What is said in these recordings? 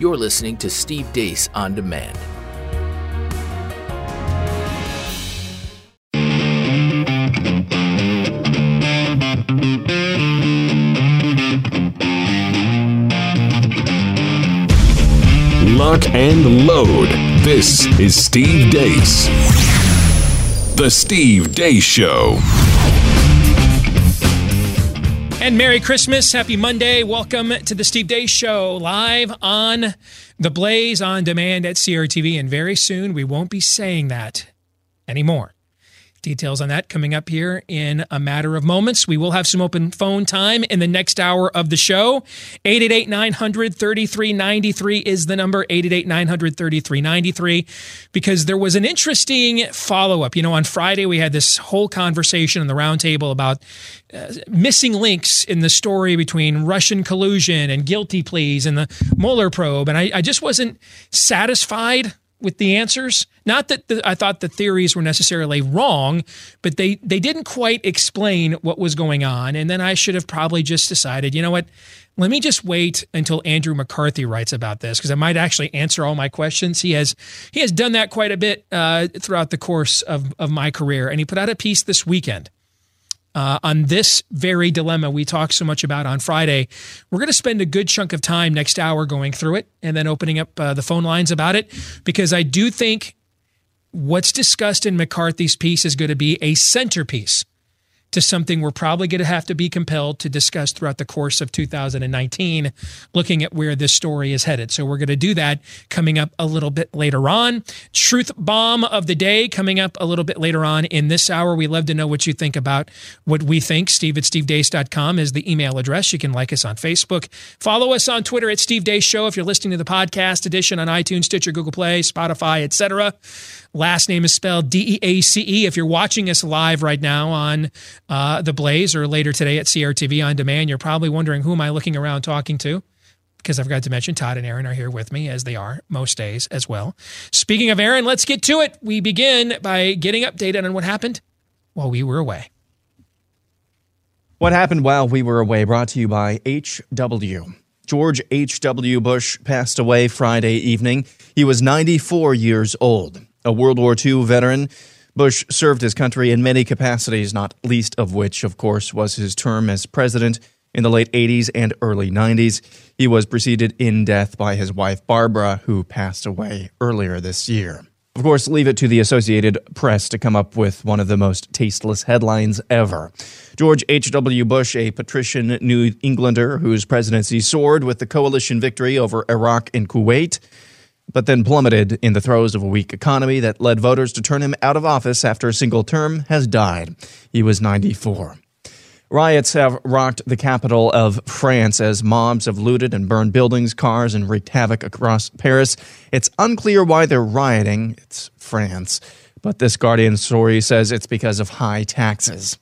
You're listening to Steve Deace on Demand. Lock and load. This is Steve Deace. The Steve Deace Show. And Merry Christmas, Happy Monday. Welcome to the Steve Deace Show, live on The Blaze on demand at CRTV. And very soon we won't be saying that anymore. Details on that coming up here in a matter of moments. We will have some open phone time in the next hour of the show. 888 900 3393 is the number 888 900 3393 because there was an interesting follow up. You know, on Friday we had this whole conversation on the roundtable about uh, missing links in the story between Russian collusion and guilty pleas and the Mueller probe. And I, I just wasn't satisfied with the answers. Not that the, I thought the theories were necessarily wrong, but they they didn't quite explain what was going on. And then I should have probably just decided, you know what? Let me just wait until Andrew McCarthy writes about this because I might actually answer all my questions. He has he has done that quite a bit uh, throughout the course of of my career, and he put out a piece this weekend uh, on this very dilemma we talked so much about on Friday. We're going to spend a good chunk of time next hour going through it and then opening up uh, the phone lines about it because I do think what's discussed in McCarthy's piece is going to be a centerpiece to something we're probably going to have to be compelled to discuss throughout the course of 2019, looking at where this story is headed. So we're going to do that coming up a little bit later on. Truth bomb of the day coming up a little bit later on in this hour. We love to know what you think about what we think. Steve at stevedeace.com is the email address. You can like us on Facebook. Follow us on Twitter at Steve Deace Show if you're listening to the podcast edition on iTunes, Stitcher, Google Play, Spotify, etc. Last name is spelled D E A C E. If you're watching us live right now on uh, The Blaze or later today at CRTV on demand, you're probably wondering who am I looking around talking to? Because I forgot to mention Todd and Aaron are here with me, as they are most days as well. Speaking of Aaron, let's get to it. We begin by getting updated on what happened while we were away. What happened while we were away brought to you by HW. George H.W. Bush passed away Friday evening. He was 94 years old. A World War II veteran, Bush served his country in many capacities, not least of which, of course, was his term as president in the late 80s and early 90s. He was preceded in death by his wife, Barbara, who passed away earlier this year. Of course, leave it to the Associated Press to come up with one of the most tasteless headlines ever. George H.W. Bush, a patrician New Englander whose presidency soared with the coalition victory over Iraq and Kuwait, but then plummeted in the throes of a weak economy that led voters to turn him out of office after a single term, has died. He was 94. Riots have rocked the capital of France as mobs have looted and burned buildings, cars, and wreaked havoc across Paris. It's unclear why they're rioting. It's France. But this Guardian story says it's because of high taxes.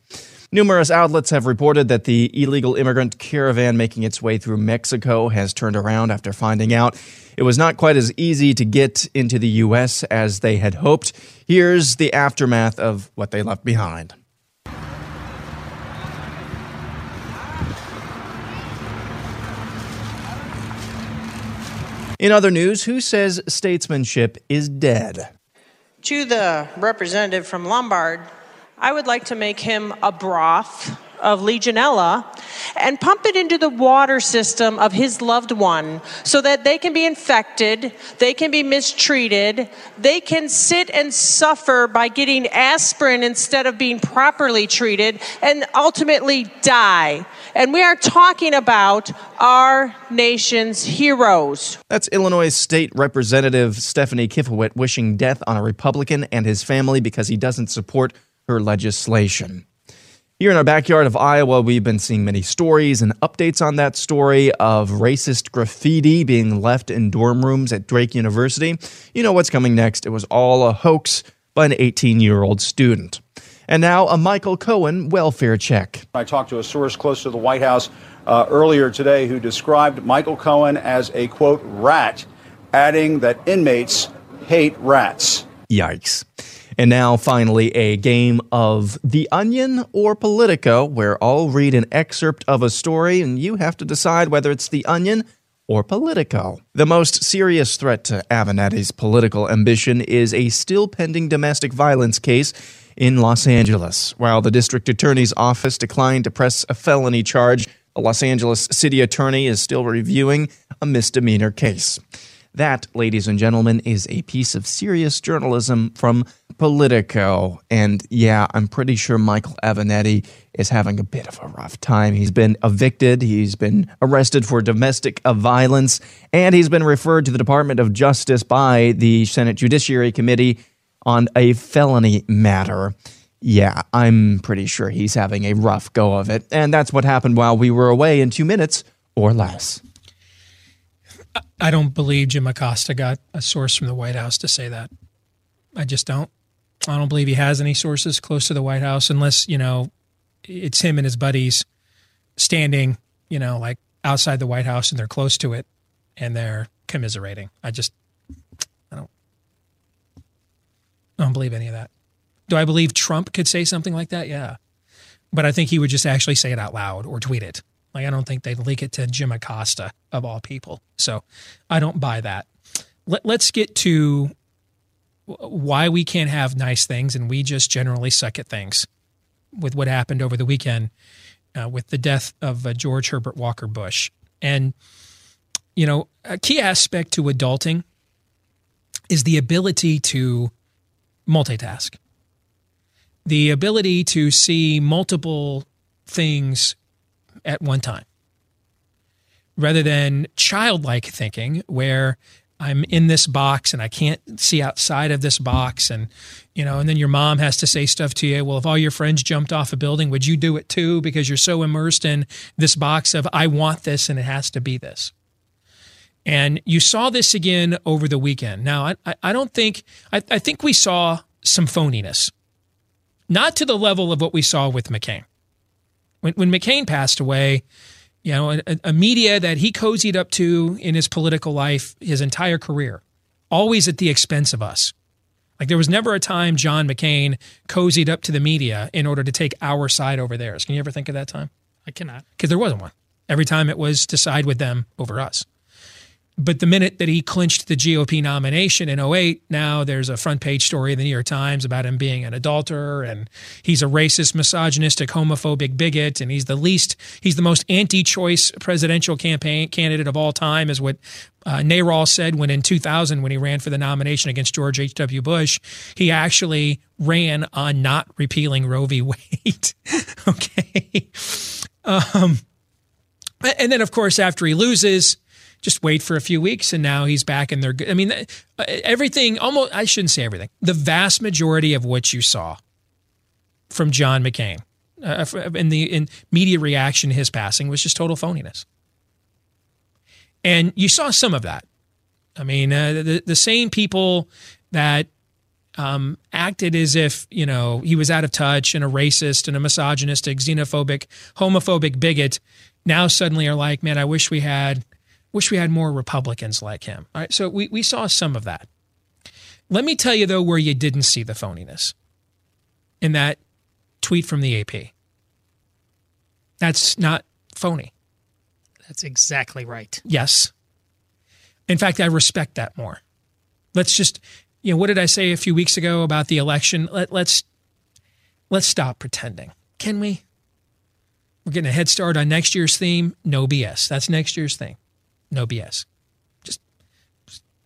Numerous outlets have reported that the illegal immigrant caravan making its way through Mexico has turned around after finding out it was not quite as easy to get into the U.S. as they had hoped. Here's the aftermath of what they left behind. In other news, who says statesmanship is dead? To the representative from Lombard, I would like to make him a broth of Legionella and pump it into the water system of his loved one so that they can be infected, they can be mistreated, they can sit and suffer by getting aspirin instead of being properly treated, and ultimately die. And we are talking about our nation's heroes. That's Illinois State Representative Stephanie Kifowit wishing death on a Republican and his family because he doesn't support her legislation. Here in our backyard of Iowa, we've been seeing many stories and updates on that story of racist graffiti being left in dorm rooms at Drake University. You know what's coming next. It was all a hoax by an 18 year old student. And now a Michael Cohen welfare check. I talked to a source close to the White House uh, earlier today who described Michael Cohen as a quote rat, adding that inmates hate rats. Yikes. And now, finally, a game of The Onion or Politico, where I'll read an excerpt of a story and you have to decide whether it's The Onion or Politico. The most serious threat to Avenatti's political ambition is a still pending domestic violence case in Los Angeles. While the district attorney's office declined to press a felony charge, the Los Angeles city attorney is still reviewing a misdemeanor case. That, ladies and gentlemen, is a piece of serious journalism from Politico. And yeah, I'm pretty sure Michael Avenatti is having a bit of a rough time. He's been evicted, he's been arrested for domestic violence, and he's been referred to the Department of Justice by the Senate Judiciary Committee on a felony matter. Yeah, I'm pretty sure he's having a rough go of it. And that's what happened while we were away in two minutes or less. I don't believe Jim Acosta got a source from the White House to say that. I just don't. I don't believe he has any sources close to the White House unless, you know, it's him and his buddies standing, you know, like outside the White House and they're close to it and they're commiserating. I just I don't I don't believe any of that. Do I believe Trump could say something like that? Yeah. But I think he would just actually say it out loud or tweet it. Like I don't think they'd leak it to Jim Acosta of all people. So I don't buy that. Let, let's get to why we can't have nice things and we just generally suck at things with what happened over the weekend uh, with the death of uh, George Herbert Walker Bush. And, you know, a key aspect to adulting is the ability to multitask, the ability to see multiple things at one time rather than childlike thinking where I'm in this box and I can't see outside of this box. And you know and then your mom has to say stuff to you. Well if all your friends jumped off a building would you do it too? Because you're so immersed in this box of I want this and it has to be this. And you saw this again over the weekend. Now I, I don't think I, I think we saw some phoniness. Not to the level of what we saw with McCain. When, when McCain passed away, you know, a, a media that he cozied up to in his political life his entire career, always at the expense of us. Like there was never a time John McCain cozied up to the media in order to take our side over theirs. Can you ever think of that time? I cannot. Because there wasn't one. Every time it was to side with them over us. But the minute that he clinched the GOP nomination in 08, now there's a front page story in the New York Times about him being an adulterer and he's a racist, misogynistic, homophobic bigot and he's the least he's the most anti-choice presidential campaign candidate of all time is what uh, said when in 2000 when he ran for the nomination against George H.W. Bush, he actually ran on not repealing Roe v. Wade. okay. Um, and then of course after he loses, just wait for a few weeks and now he's back and they're good. I mean, uh, everything almost, I shouldn't say everything, the vast majority of what you saw from John McCain uh, in the in media reaction to his passing was just total phoniness. And you saw some of that. I mean, uh, the, the same people that um, acted as if you know he was out of touch and a racist and a misogynistic, xenophobic, homophobic bigot. Now suddenly are like, man, I wish we had Wish we had more Republicans like him. All right, so we, we saw some of that. Let me tell you, though, where you didn't see the phoniness in that tweet from the AP. That's not phony. That's exactly right. Yes. In fact, I respect that more. Let's just, you know, what did I say a few weeks ago about the election? Let, let's let's stop pretending. Can we? We're getting a head start on next year's theme. No BS. That's next year's thing. No BS. Just,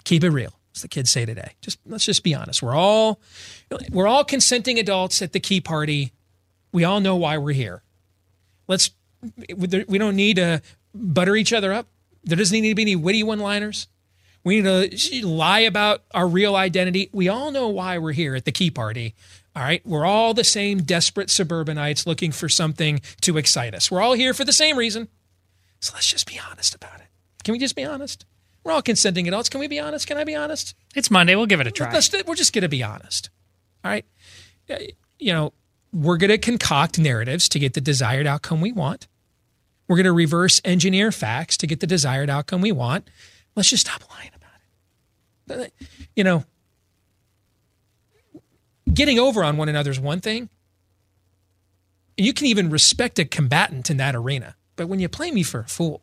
keep it real, as the kids say today. Just let's just be honest. We're all we're all consenting adults at the key party. We all know why we're here. Let's we don't need to butter each other up. There doesn't need to be any witty one-liners. We need to lie about our real identity. We all know why we're here at the key party. All right. We're all the same desperate suburbanites looking for something to excite us. We're all here for the same reason. So let's just be honest about it. Can we just be honest? We're all consenting adults. Can we be honest? Can I be honest? It's Monday. We'll give it a try. Let's, we're just going to be honest. All right. Uh, you know, we're going to concoct narratives to get the desired outcome we want. We're going to reverse engineer facts to get the desired outcome we want. Let's just stop lying about it. You know, getting over on one another is one thing. You can even respect a combatant in that arena. But when you play me for a fool,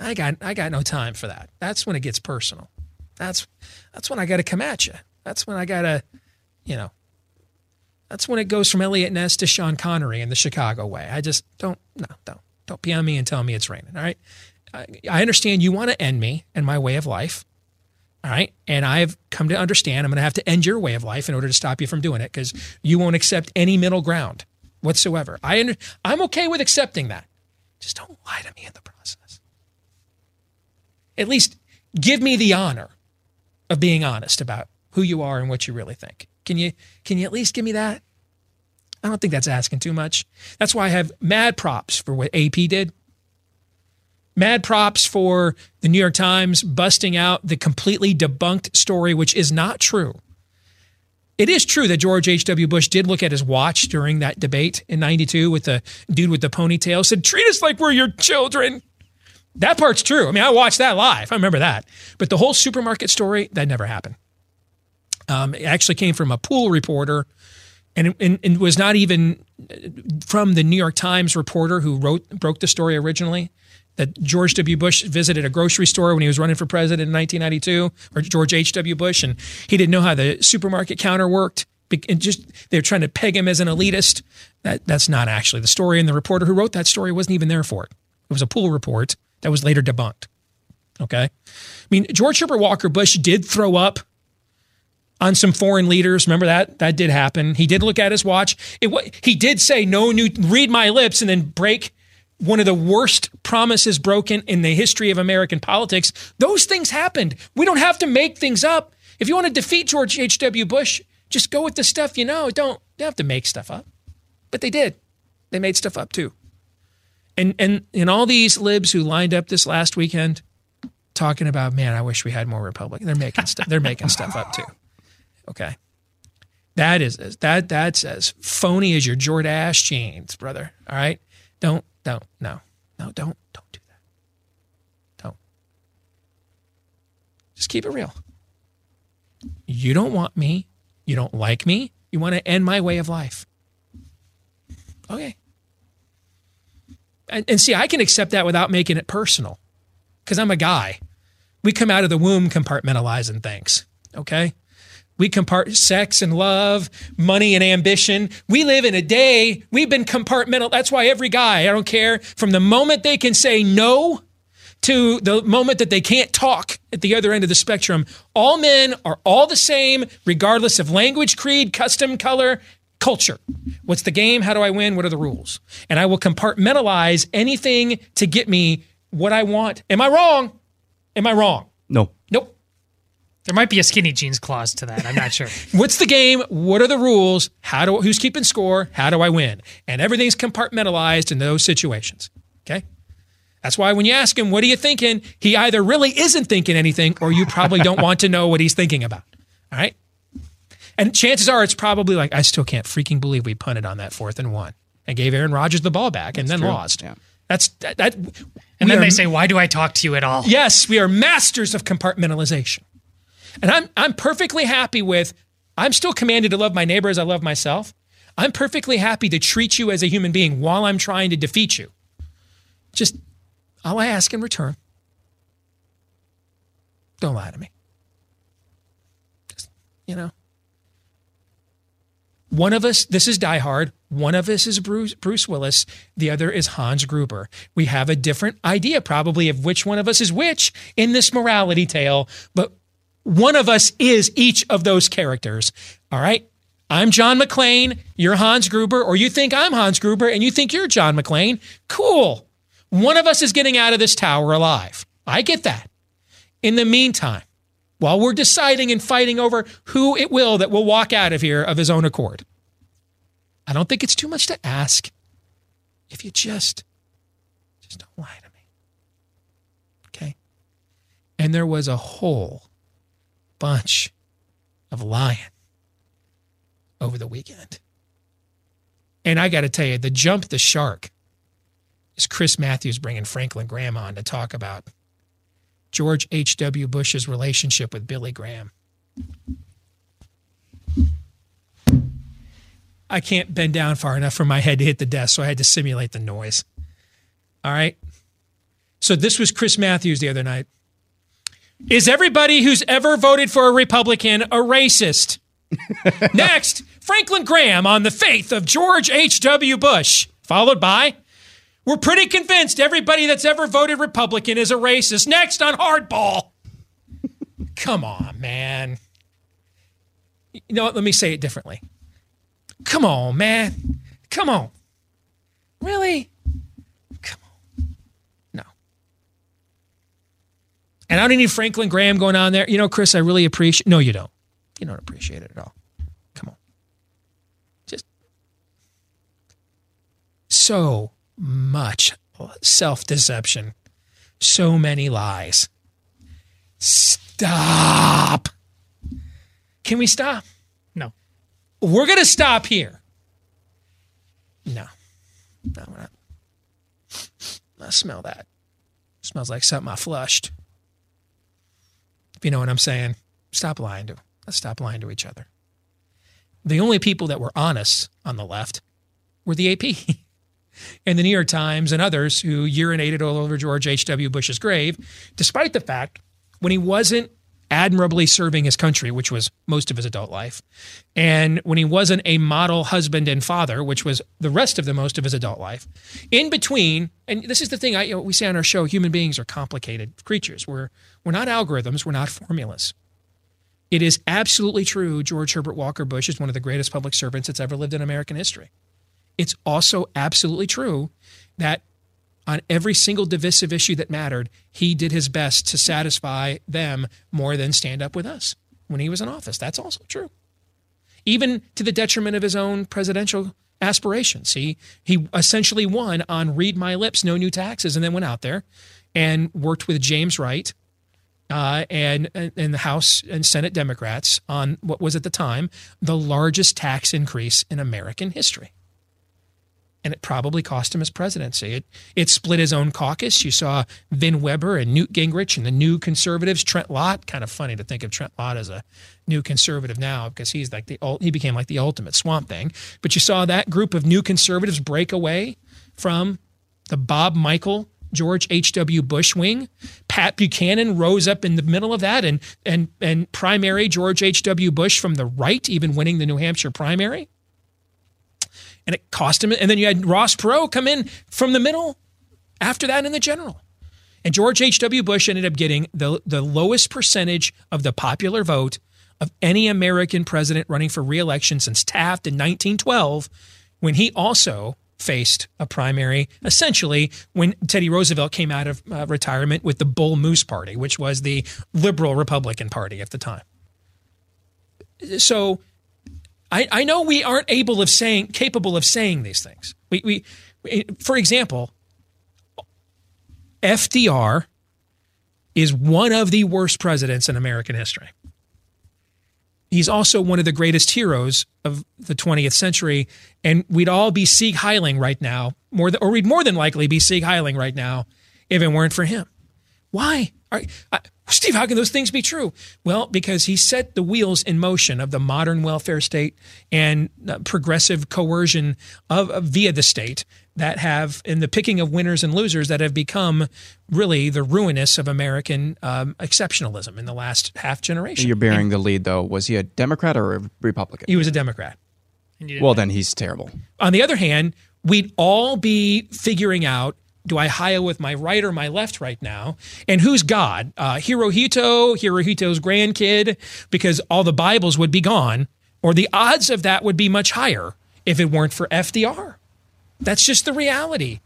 I got I got no time for that. That's when it gets personal. That's that's when I got to come at you. That's when I got to, you know. That's when it goes from Eliot Ness to Sean Connery in the Chicago way. I just don't no don't don't be on me and tell me it's raining. All right. I, I understand you want to end me and my way of life. All right. And I've come to understand I'm going to have to end your way of life in order to stop you from doing it because you won't accept any middle ground whatsoever. I under, I'm okay with accepting that. Just don't lie to me in the process. At least give me the honor of being honest about who you are and what you really think. Can you can you at least give me that? I don't think that's asking too much. That's why I have mad props for what AP did. Mad props for the New York Times busting out the completely debunked story, which is not true. It is true that George H.W. Bush did look at his watch during that debate in 92 with the dude with the ponytail, said, Treat us like we're your children. That part's true. I mean, I watched that live. I remember that. But the whole supermarket story, that never happened. Um, it actually came from a pool reporter and, and, and was not even from the New York Times reporter who wrote broke the story originally that George W. Bush visited a grocery store when he was running for president in 1992, or George H.W. Bush, and he didn't know how the supermarket counter worked. And just they're trying to peg him as an elitist. That that's not actually the story. And the reporter who wrote that story wasn't even there for it. It was a pool report that was later debunked. Okay, I mean George Herbert Walker Bush did throw up on some foreign leaders. Remember that? That did happen. He did look at his watch. It, he did say, no new, read my lips, and then break one of the worst promises broken in the history of American politics. Those things happened. We don't have to make things up. If you want to defeat George H.W. Bush, just go with the stuff you know. Don't, don't have to make stuff up. But they did. They made stuff up too. And and and all these libs who lined up this last weekend talking about, man, I wish we had more Republican. They're making stuff. They're making stuff up too. Okay. That is that that's as phony as your Jordache jeans, brother. All right. Don't don't no no don't don't do that. Don't. Just keep it real. You don't want me. You don't like me. You want to end my way of life. Okay. And, and see, I can accept that without making it personal because I'm a guy. We come out of the womb compartmentalizing things. Okay we compart sex and love, money and ambition. We live in a day, we've been compartmental. That's why every guy, I don't care, from the moment they can say no to the moment that they can't talk at the other end of the spectrum, all men are all the same, regardless of language, creed, custom, color, culture. What's the game? How do I win? What are the rules? And I will compartmentalize anything to get me what I want. Am I wrong? Am I wrong? No. Nope. There might be a skinny jeans clause to that. I'm not sure. What's the game? What are the rules? How do who's keeping score? How do I win? And everything's compartmentalized in those situations. Okay? That's why when you ask him, what are you thinking? He either really isn't thinking anything or you probably don't want to know what he's thinking about. All right? And chances are it's probably like, I still can't freaking believe we punted on that fourth and one and gave Aaron Rodgers the ball back and That's then true. lost. Yeah. That's that, that And then are- they say, "Why do I talk to you at all?" Yes, we are masters of compartmentalization. And I'm I'm perfectly happy with I'm still commanded to love my neighbor as I love myself. I'm perfectly happy to treat you as a human being while I'm trying to defeat you. Just all I ask in return. Don't lie to me. Just, you know. One of us, this is Die Hard. One of us is Bruce, Bruce Willis. The other is Hans Gruber. We have a different idea, probably, of which one of us is which in this morality tale, but one of us is each of those characters. All right? I'm John McClane. You're Hans Gruber, or you think I'm Hans Gruber and you think you're John McClane. Cool. One of us is getting out of this tower alive. I get that. In the meantime, while we're deciding and fighting over who it will that will walk out of here of his own accord, I don't think it's too much to ask if you just just don't lie to me. Okay? And there was a whole bunch of lying over the weekend. And I got to tell you, the jump the shark is Chris Matthews bringing Franklin Graham on to talk about George H.W. Bush's relationship with Billy Graham. I can't bend down far enough for my head to hit the desk, so I had to simulate the noise. All right. So this was Chris Matthews the other night. Is everybody who's ever voted for a Republican a racist? Next, Franklin Graham on the faith of George H.W. Bush, followed by, We're pretty convinced everybody that's ever voted Republican is a racist. Next on Hardball. Come on, man. You know what? Let me say it differently. Come on, man. Come on. Really? Come on. No. And I don't need Franklin Graham going on there. You know, Chris, I really appreciate. No, you don't. You don't appreciate it at all. Come on. Just so much self deception, so many lies. Stop. Can we stop? No. We're going to stop here. No. No, we're not. I smell that. smells like something I flushed. If you know what I'm saying, stop lying to. Let's stop lying to each other. The only people that were honest on the left were the AP and the New York Times and others who urinated all over George H.W. Bush's grave, despite the fact when he wasn't admirably serving his country, which was most of his adult life, and when he wasn't a model husband and father, which was the rest of the most of his adult life, in between, and this is the thing I, you know, we say on our show, human beings are complicated creatures. We're we're not algorithms, we're not formulas. It is absolutely true. George Herbert Walker Bush is one of the greatest public servants that's ever lived in American history. It's also absolutely true that on every single divisive issue that mattered, he did his best to satisfy them more than stand up with us when he was in office. That's also true. Even to the detriment of his own presidential aspirations. He he essentially won on read my lips, no new taxes, and then went out there and worked with James Wright uh, and and the House and Senate Democrats on what was at the time the largest tax increase in American history and it probably cost him his presidency. It it split his own caucus. You saw Vin Weber and Newt Gingrich and the new conservatives. Trent Lott, kind of funny to think of Trent Lott as a new conservative now because he's like the he became like the ultimate swamp thing. But you saw that group of new conservatives break away from the Bob Michel George H.W. Bush wing. Pat Buchanan rose up in the middle of that and and and primary George H.W. Bush from the right, even winning the New Hampshire primary and it cost him. And then you had Ross Perot come in from the middle after that in the general. And George H.W. Bush ended up getting the, the lowest percentage of the popular vote of any American president running for reelection since Taft in 1912, when he also faced a primary, essentially, when Teddy Roosevelt came out of uh, retirement with the Bull Moose Party, which was the liberal Republican Party at the time. So I, I know we aren't able of saying capable of saying these things. We, we, we for example, FDR is one of the worst presidents in American history. He's also one of the greatest heroes of the 20th century, and we'd all be Sieg Heiling right now, more than, or we'd more than likely be Sieg Heiling right now if it weren't for him. Why? I, Steve, how can those things be true? Well, because he set the wheels in motion of the modern welfare state and uh, progressive coercion of, of, via the state that have, in the picking of winners and losers, that have become really the ruinous of American um, exceptionalism in the last half generation. You're bearing and, the lead, though. Was he a Democrat or a Republican? He was a Democrat. Well, then he's terrible. On the other hand, we'd all be figuring out do I hire with my right or my left right now? And who's God? Uh, Hirohito, Hirohito's grandkid, because all the Bibles would be gone, or the odds of that would be much higher if it weren't for FDR. That's just the reality,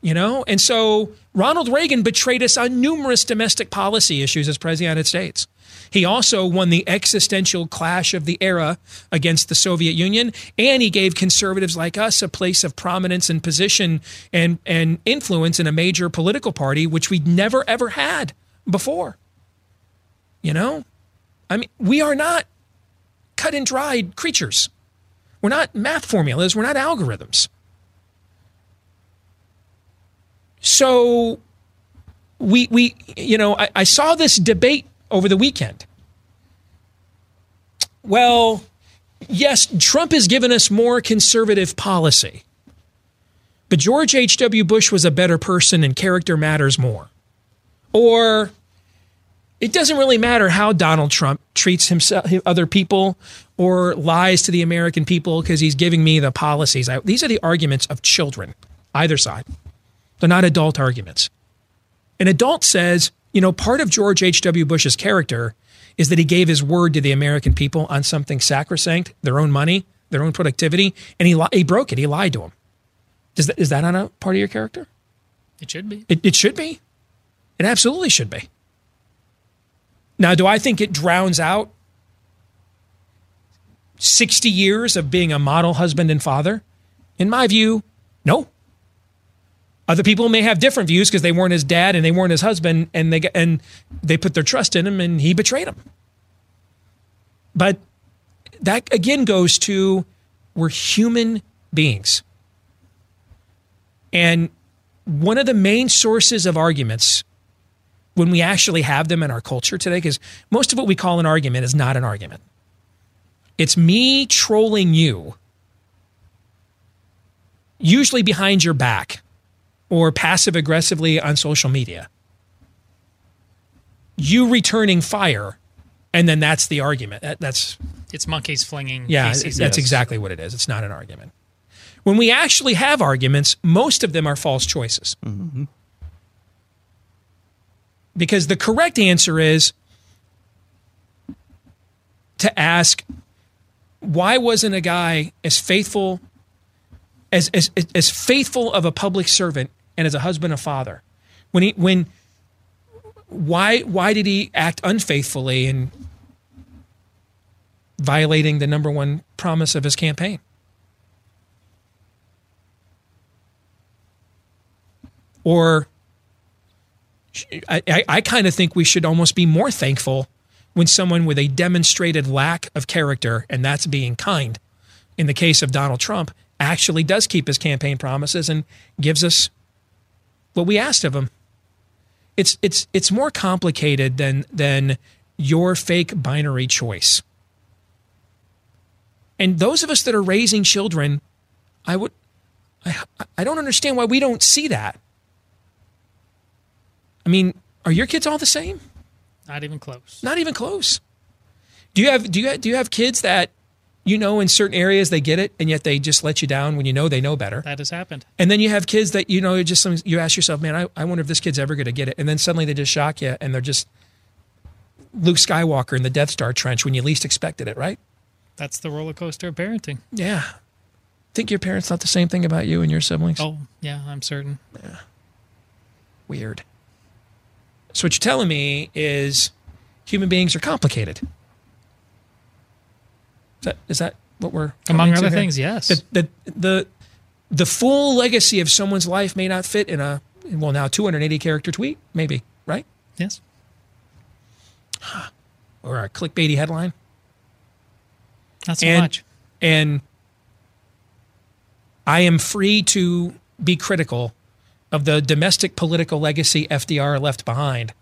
you know? And so Ronald Reagan betrayed us on numerous domestic policy issues as president of the United States. He also won the existential clash of the era against the Soviet Union, and he gave conservatives like us a place of prominence and position and, and influence in a major political party, which we'd never ever had before. You know? I mean, we are not cut and dried creatures. We're not math formulas, we're not algorithms. So we we you know, I, I saw this debate over the weekend? Well, yes, Trump has given us more conservative policy. But George H.W. Bush was a better person and character matters more. Or it doesn't really matter how Donald Trump treats himself, other people, or lies to the American people because he's giving me the policies. I, these are the arguments of children, either side. They're not adult arguments. An adult says, you know, part of George H.W. Bush's character is that he gave his word to the American people on something sacrosanct, their own money, their own productivity, and he, li- he broke it. He lied to them. Is that, is that on a part of your character? It should be. It, it should be. It absolutely should be. Now, do I think it drowns out 60 years of being a model husband and father? In my view, no. Other people may have different views because they weren't his dad and they weren't his husband and they and they put their trust in him and he betrayed them. But that again goes to we're human beings. And one of the main sources of arguments when we actually have them in our culture today, because most of what we call an argument is not an argument. It's me trolling you, usually behind your back or passive aggressively on social media. You returning fire, and then that's the argument. That, that's It's monkeys flinging. yeah, feces. that's exactly what it is. It's not an argument. When we actually have arguments, most of them are false choices. Mm-hmm. Because the correct answer is to ask why wasn't a guy as faithful as, as as faithful of a public servant and as a husband and father. When he when why why did he act unfaithfully and violating the number one promise of his campaign? Or I, I, I kind of think we should almost be more thankful when someone with a demonstrated lack of character, and that's being kind, in the case of Donald Trump, actually does keep his campaign promises and gives us what we asked of him. It's it's it's more complicated than than your fake binary choice. And those of us that are raising children, I would I, I don't understand why we don't see that. I mean, are your kids all the same? Not even close. Not even close. Do you have do you have, do you have kids that you know in certain areas they get it and yet they just let you down when you know they know better? That has happened. And then you have kids that you know just some, you ask yourself, man, I, I wonder if this kid's ever going to get it. And then suddenly they just shock you and they're just Luke Skywalker in the Death Star trench when you least expected it, right? That's the roller coaster of parenting. Yeah. Think your parents thought the same thing about you and your siblings? Oh, yeah, I'm certain. Yeah weird. So what you're telling me is human beings are complicated. Is that is that what we're Among other things, yes. The, the the the full legacy of someone's life may not fit in a well now 280 character tweet, maybe, right? Yes. Or a clickbaity headline. Not so and, much. And I am free to be critical of the domestic political legacy FDR left behind,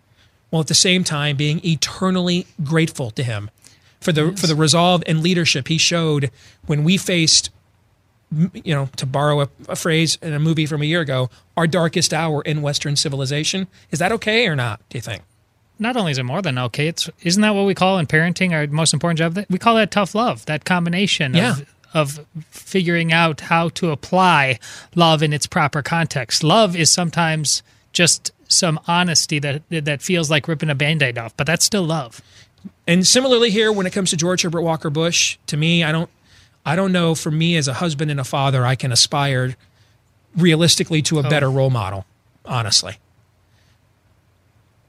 while at the same time being eternally grateful to him for the for the resolve and leadership he showed when we faced you know, to borrow a, a phrase in a movie from a year ago, our darkest hour in Western civilization. Is that okay or not, do you think? Not only is it more than okay, it's isn't that what we call in parenting our most important job? We call that tough love. That combination Yeah. of of figuring out how to apply love in its proper context. Love is sometimes just some honesty that that feels like ripping a band-aid off, but that's still love. And similarly here, when it comes to George Herbert Walker Bush, to me, I don't, I don't know. For me, as a husband and a father, I can aspire realistically to a better role model. Honestly,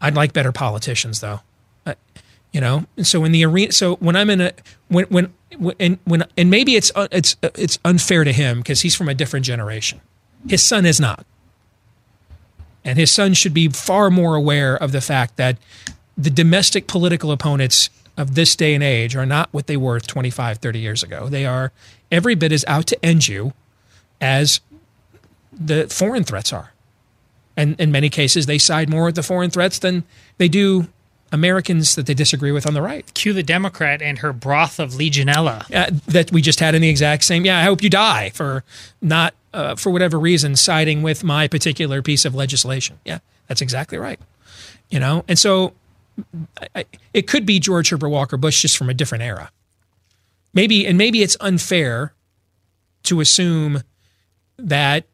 I'd like better politicians, though. Uh, you know, and so in the arena, so when I'm in a when when when and, when and maybe it's uh, it's uh, it's unfair to him because he's from a different generation. His son is not. And his son should be far more aware of the fact that the domestic political opponents of this day and age are not what they were 25, 30 years ago. They are every bit as out to end you as the foreign threats are. And in many cases, they side more with the foreign threats than they do Americans that they disagree with on the right. Cue the Democrat and her broth of Legionella. Uh, that we just had in the exact same. Yeah, I hope you die for not, uh, for whatever reason, siding with my particular piece of legislation. Yeah, that's exactly right. you know? And so I, it could be George Herbert Walker Bush just from a different era. Maybe, and maybe it's unfair to assume that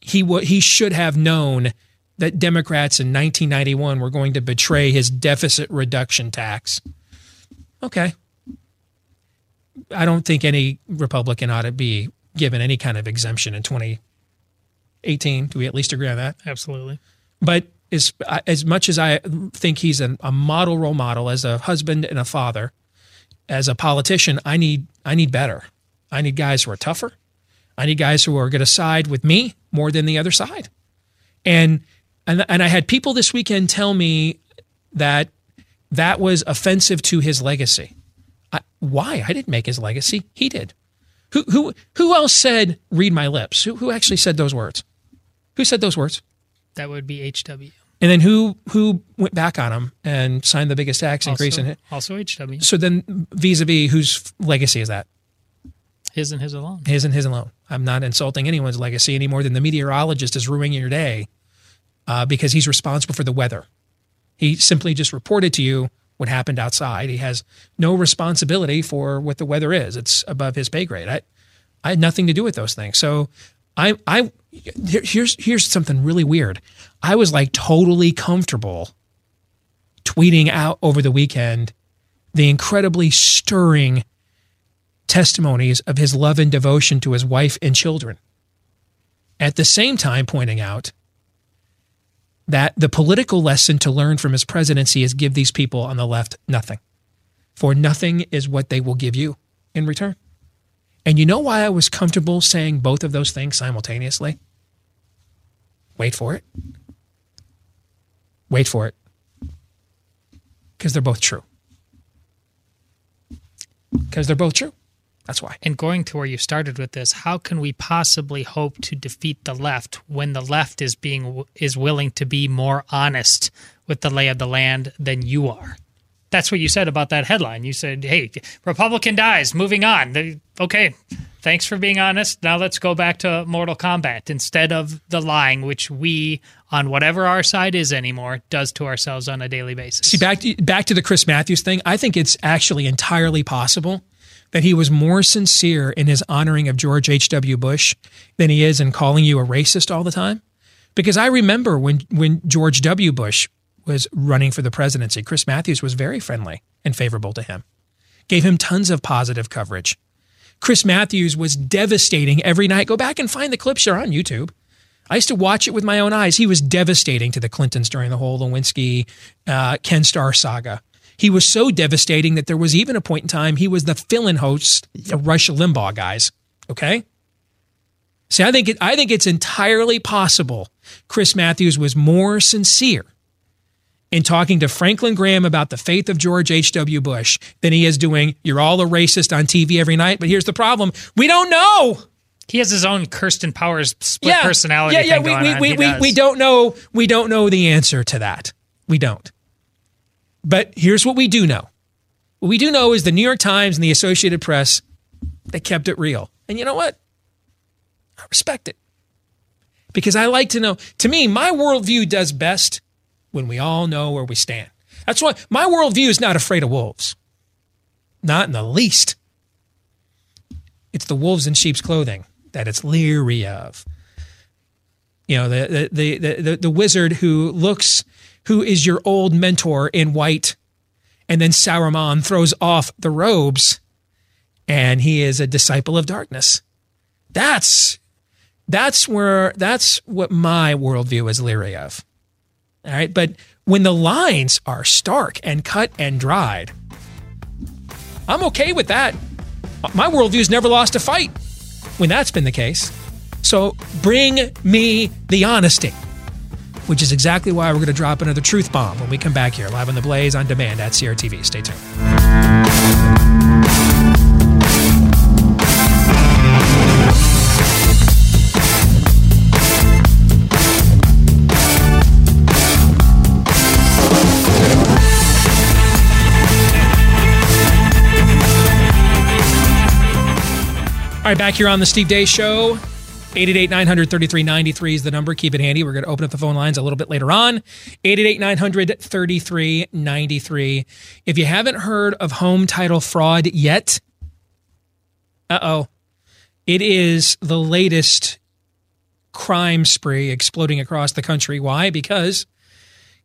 he w- he should have known that Democrats in 1991 were going to betray his deficit reduction tax. Okay. I don't think any Republican ought to be given any kind of exemption in 2018. Do we at least agree on that? Absolutely. But as, as much as I think he's a, a model role model as a husband and a father, as a politician, I need I need better. I need guys who are tougher. I need guys who are going to side with me more than the other side. And and and I had people this weekend tell me that that was offensive to his legacy. I, why? I didn't make his legacy. He did. Who who who else said "read my lips"? Who who actually said those words? Who said those words? That would be HW. And then who who went back on him and signed the biggest tax increase Also, in it? also HW. So then, vis-a-vis, whose legacy is that? His and his alone. His and his alone. I'm not insulting anyone's legacy any more than the meteorologist is ruining your day uh, because he's responsible for the weather. He simply just reported to you what happened outside. He has no responsibility for what the weather is. It's above his pay grade. I, I had nothing to do with those things. So I, I, here- here's here's something really weird. I was like totally comfortable tweeting out over the weekend the incredibly stirring testimonies of his love and devotion to his wife and children. At the same time, pointing out that the political lesson to learn from his presidency is give these people on the left nothing. For nothing is what they will give you in return. And you know why I was comfortable saying both of those things simultaneously? Wait for it. Wait for it. Because they're both true. Because they're both true. That's why. And going to where you started with this, how can we possibly hope to defeat the left when the left is being is willing to be more honest with the lay of the land than you are? That's what you said about that headline. You said, "Hey, Republican dies, moving on." Okay, thanks for being honest. Now let's go back to Mortal Kombat instead of the lying, which we, on whatever our side is anymore, does to ourselves on a daily basis. See, back to, back to the Chris Matthews thing. I think it's actually entirely possible that he was more sincere in his honoring of George H.W. Bush than he is in calling you a racist all the time. Because I remember when, when George W. Bush was running for the presidency, Chris Matthews was very friendly and favorable to him, gave him tons of positive coverage. Chris Matthews was devastating every night. Go back and find the clips. They're on YouTube. I used to watch it with my own eyes. He was devastating to the Clintons during the whole Lewinsky, uh, Ken Starr saga. He was so devastating that there was even a point in time he was the fill-in host of Rush Limbaugh guys. Okay. See, I think it, I think it's entirely possible Chris Matthews was more sincere in talking to Franklin Graham about the faith of George H.W. Bush than he is doing, you're all a racist on TV every night. But here's the problem we don't know. He has his own Kirsten Powers split personality Yeah, yeah, we, we, we, we, we don't know we don't know the answer to that. We don't. But here's what we do know. What we do know is the New York Times and the Associated Press, they kept it real. And you know what? I respect it. Because I like to know, to me, my worldview does best when we all know where we stand. That's why my worldview is not afraid of wolves. Not in the least. It's the wolves in sheep's clothing that it's leery of. You know, the the the the, the wizard who looks who is your old mentor in white, and then Saruman throws off the robes, and he is a disciple of darkness. That's that's where that's what my worldview is leery of. All right, but when the lines are stark and cut and dried, I'm okay with that. My worldview's never lost a fight when that's been the case. So bring me the honesty, which is exactly why we're going to drop another truth bomb when we come back here, live on the Blaze on demand at CRTV. Stay tuned. All right, back here on the Steve Deace Show. 888 900 3393 is the number. Keep it handy. We're going to open up the phone lines a little bit later on. 888 900 3393. If you haven't heard of home title fraud yet, uh oh, it is the latest crime spree exploding across the country. Why? Because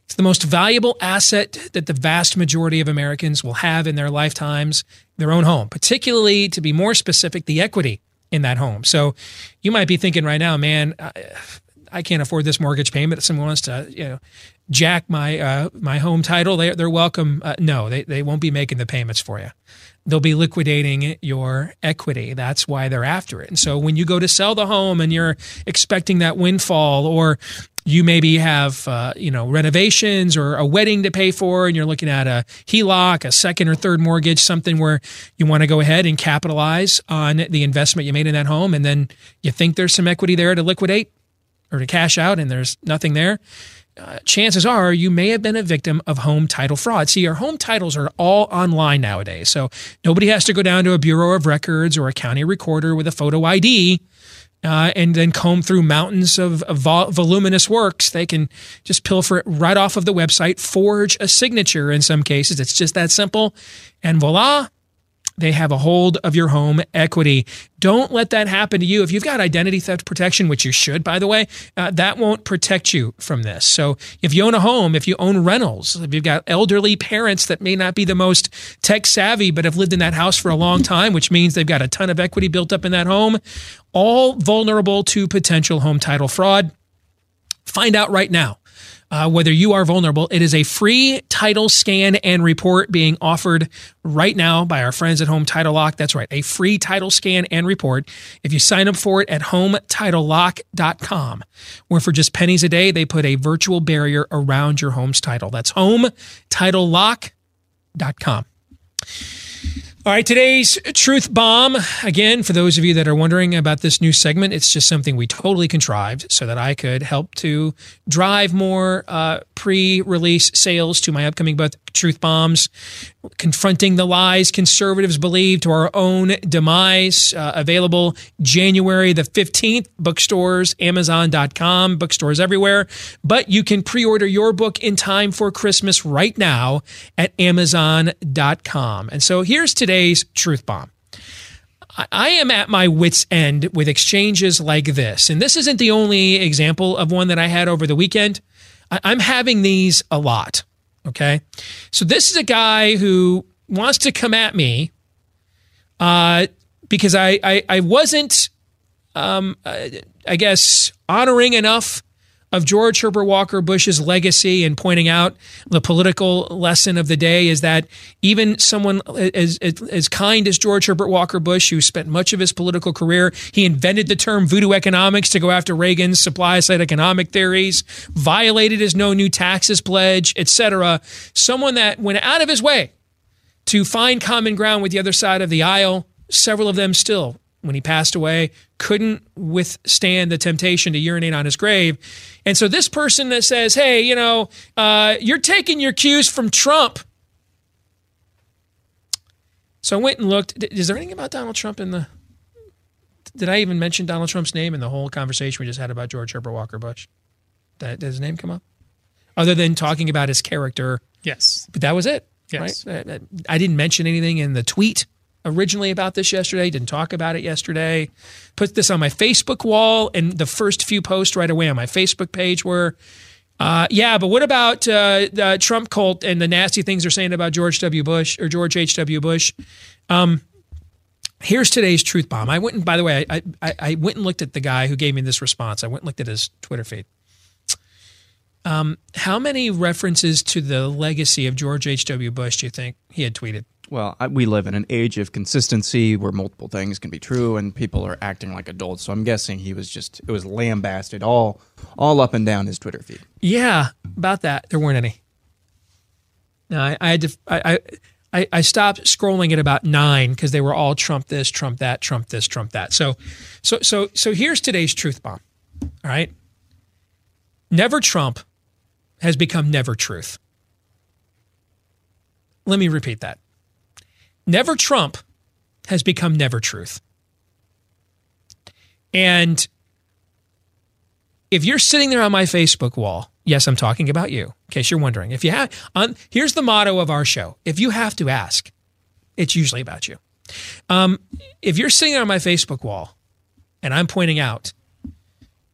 it's the most valuable asset that the vast majority of Americans will have in their lifetimes, their own home, particularly to be more specific, the equity in that home. So you might be thinking right now, man, I, I can't afford this mortgage payment. If someone wants to, you know, jack my uh, my home title, they, they're welcome. Uh, no, they, they won't be making the payments for you. They'll be liquidating your equity. That's why they're after it. And so when you go to sell the home and you're expecting that windfall, or you maybe have uh, you know renovations or a wedding to pay for and you're looking at a HELOC, a second or third mortgage, something where you want to go ahead and capitalize on the investment you made in that home and then you think there's some equity there to liquidate or to cash out and there's nothing there. Uh, chances are you may have been a victim of home title fraud. See, our home titles are all online nowadays. So nobody has to go down to a Bureau of Records or a county recorder with a photo ID uh, and then comb through mountains of, of vol- voluminous works. They can just pilfer it right off of the website, forge a signature in some cases. It's just that simple. And voila, they have a hold of your home equity. Don't let that happen to you. If you've got identity theft protection, which you should, by the way, uh, that won't protect you from this. So if you own a home, if you own rentals, if you've got elderly parents that may not be the most tech savvy, but have lived in that house for a long time, which means they've got a ton of equity built up in that home, all vulnerable to potential home title fraud. Find out right now uh, whether you are vulnerable. It is a free title scan and report being offered right now by our friends at Home Title Lock. That's right, a free title scan and report. If you sign up for it at hometitlelock.com, where for just pennies a day, they put a virtual barrier around your home's title. That's hometitlelock.com. All right, today's truth bomb. Again, for those of you that are wondering about this new segment, it's just something we totally contrived so that I could help to drive more uh, pre release sales to my upcoming book, Truth Bombs, confronting the lies conservatives believe to our own demise. Uh, available January the 15th, bookstores, Amazon.com, bookstores everywhere. But you can pre order your book in time for Christmas right now at Amazon.com. And so here's today's truth bomb. I am at my wits' end with exchanges like this. And this isn't the only example of one that I had over the weekend. I'm having these a lot. Okay. So this is a guy who wants to come at me uh, because I, I, I wasn't, um, uh, I guess, honoring enough of George Herbert Walker Bush's legacy and pointing out the political lesson of the day is that even someone as, as kind as George Herbert Walker Bush, who spent much of his political career, he invented the term voodoo economics to go after Reagan's supply side economic theories, violated his no new taxes pledge, etc. Someone that went out of his way to find common ground with the other side of the aisle, several of them still when he passed away, couldn't withstand the temptation to urinate on his grave. And so this person that says, hey, you know, uh, you're taking your cues from Trump. So I went and looked. Is there anything about Donald Trump in the. Did I even mention Donald Trump's name in the whole conversation we just had about George Herbert Walker Bush? Did, did his name come up? Other than talking about his character. Yes. But that was it. Yes. Right? I didn't mention anything in the tweet originally about this yesterday, didn't talk about it yesterday. Put this on my Facebook wall, and the first few posts right away on my Facebook page were, uh, yeah, but what about uh, the Trump cult and the nasty things they're saying about George W. Bush or George H.W. Bush? Um, here's today's truth bomb. I went and, by the way, I, I, I, went and looked at the guy who gave me this response. I went and looked at his Twitter feed. Um, how many references to the legacy of George H.W. Bush do you think he had tweeted? Well, I, we live in an age of consistency where multiple things can be true and people are acting like adults. So I'm guessing he was just it was lambasted all all up and down his Twitter feed. Yeah, about that. There weren't any. No, I, I had to. I, I I stopped scrolling at about nine because they were all Trump this, Trump that, Trump this, Trump that. So, so so so here's today's truth bomb. All right. Never Trump has become never truth. Let me repeat that. Never Trump has become never truth. And if you're sitting there on my Facebook wall, yes, I'm talking about you. In case you're wondering, if you have, on here's the motto of our show: if you have to ask, it's usually about you. Um, if you're sitting on my Facebook wall, and I'm pointing out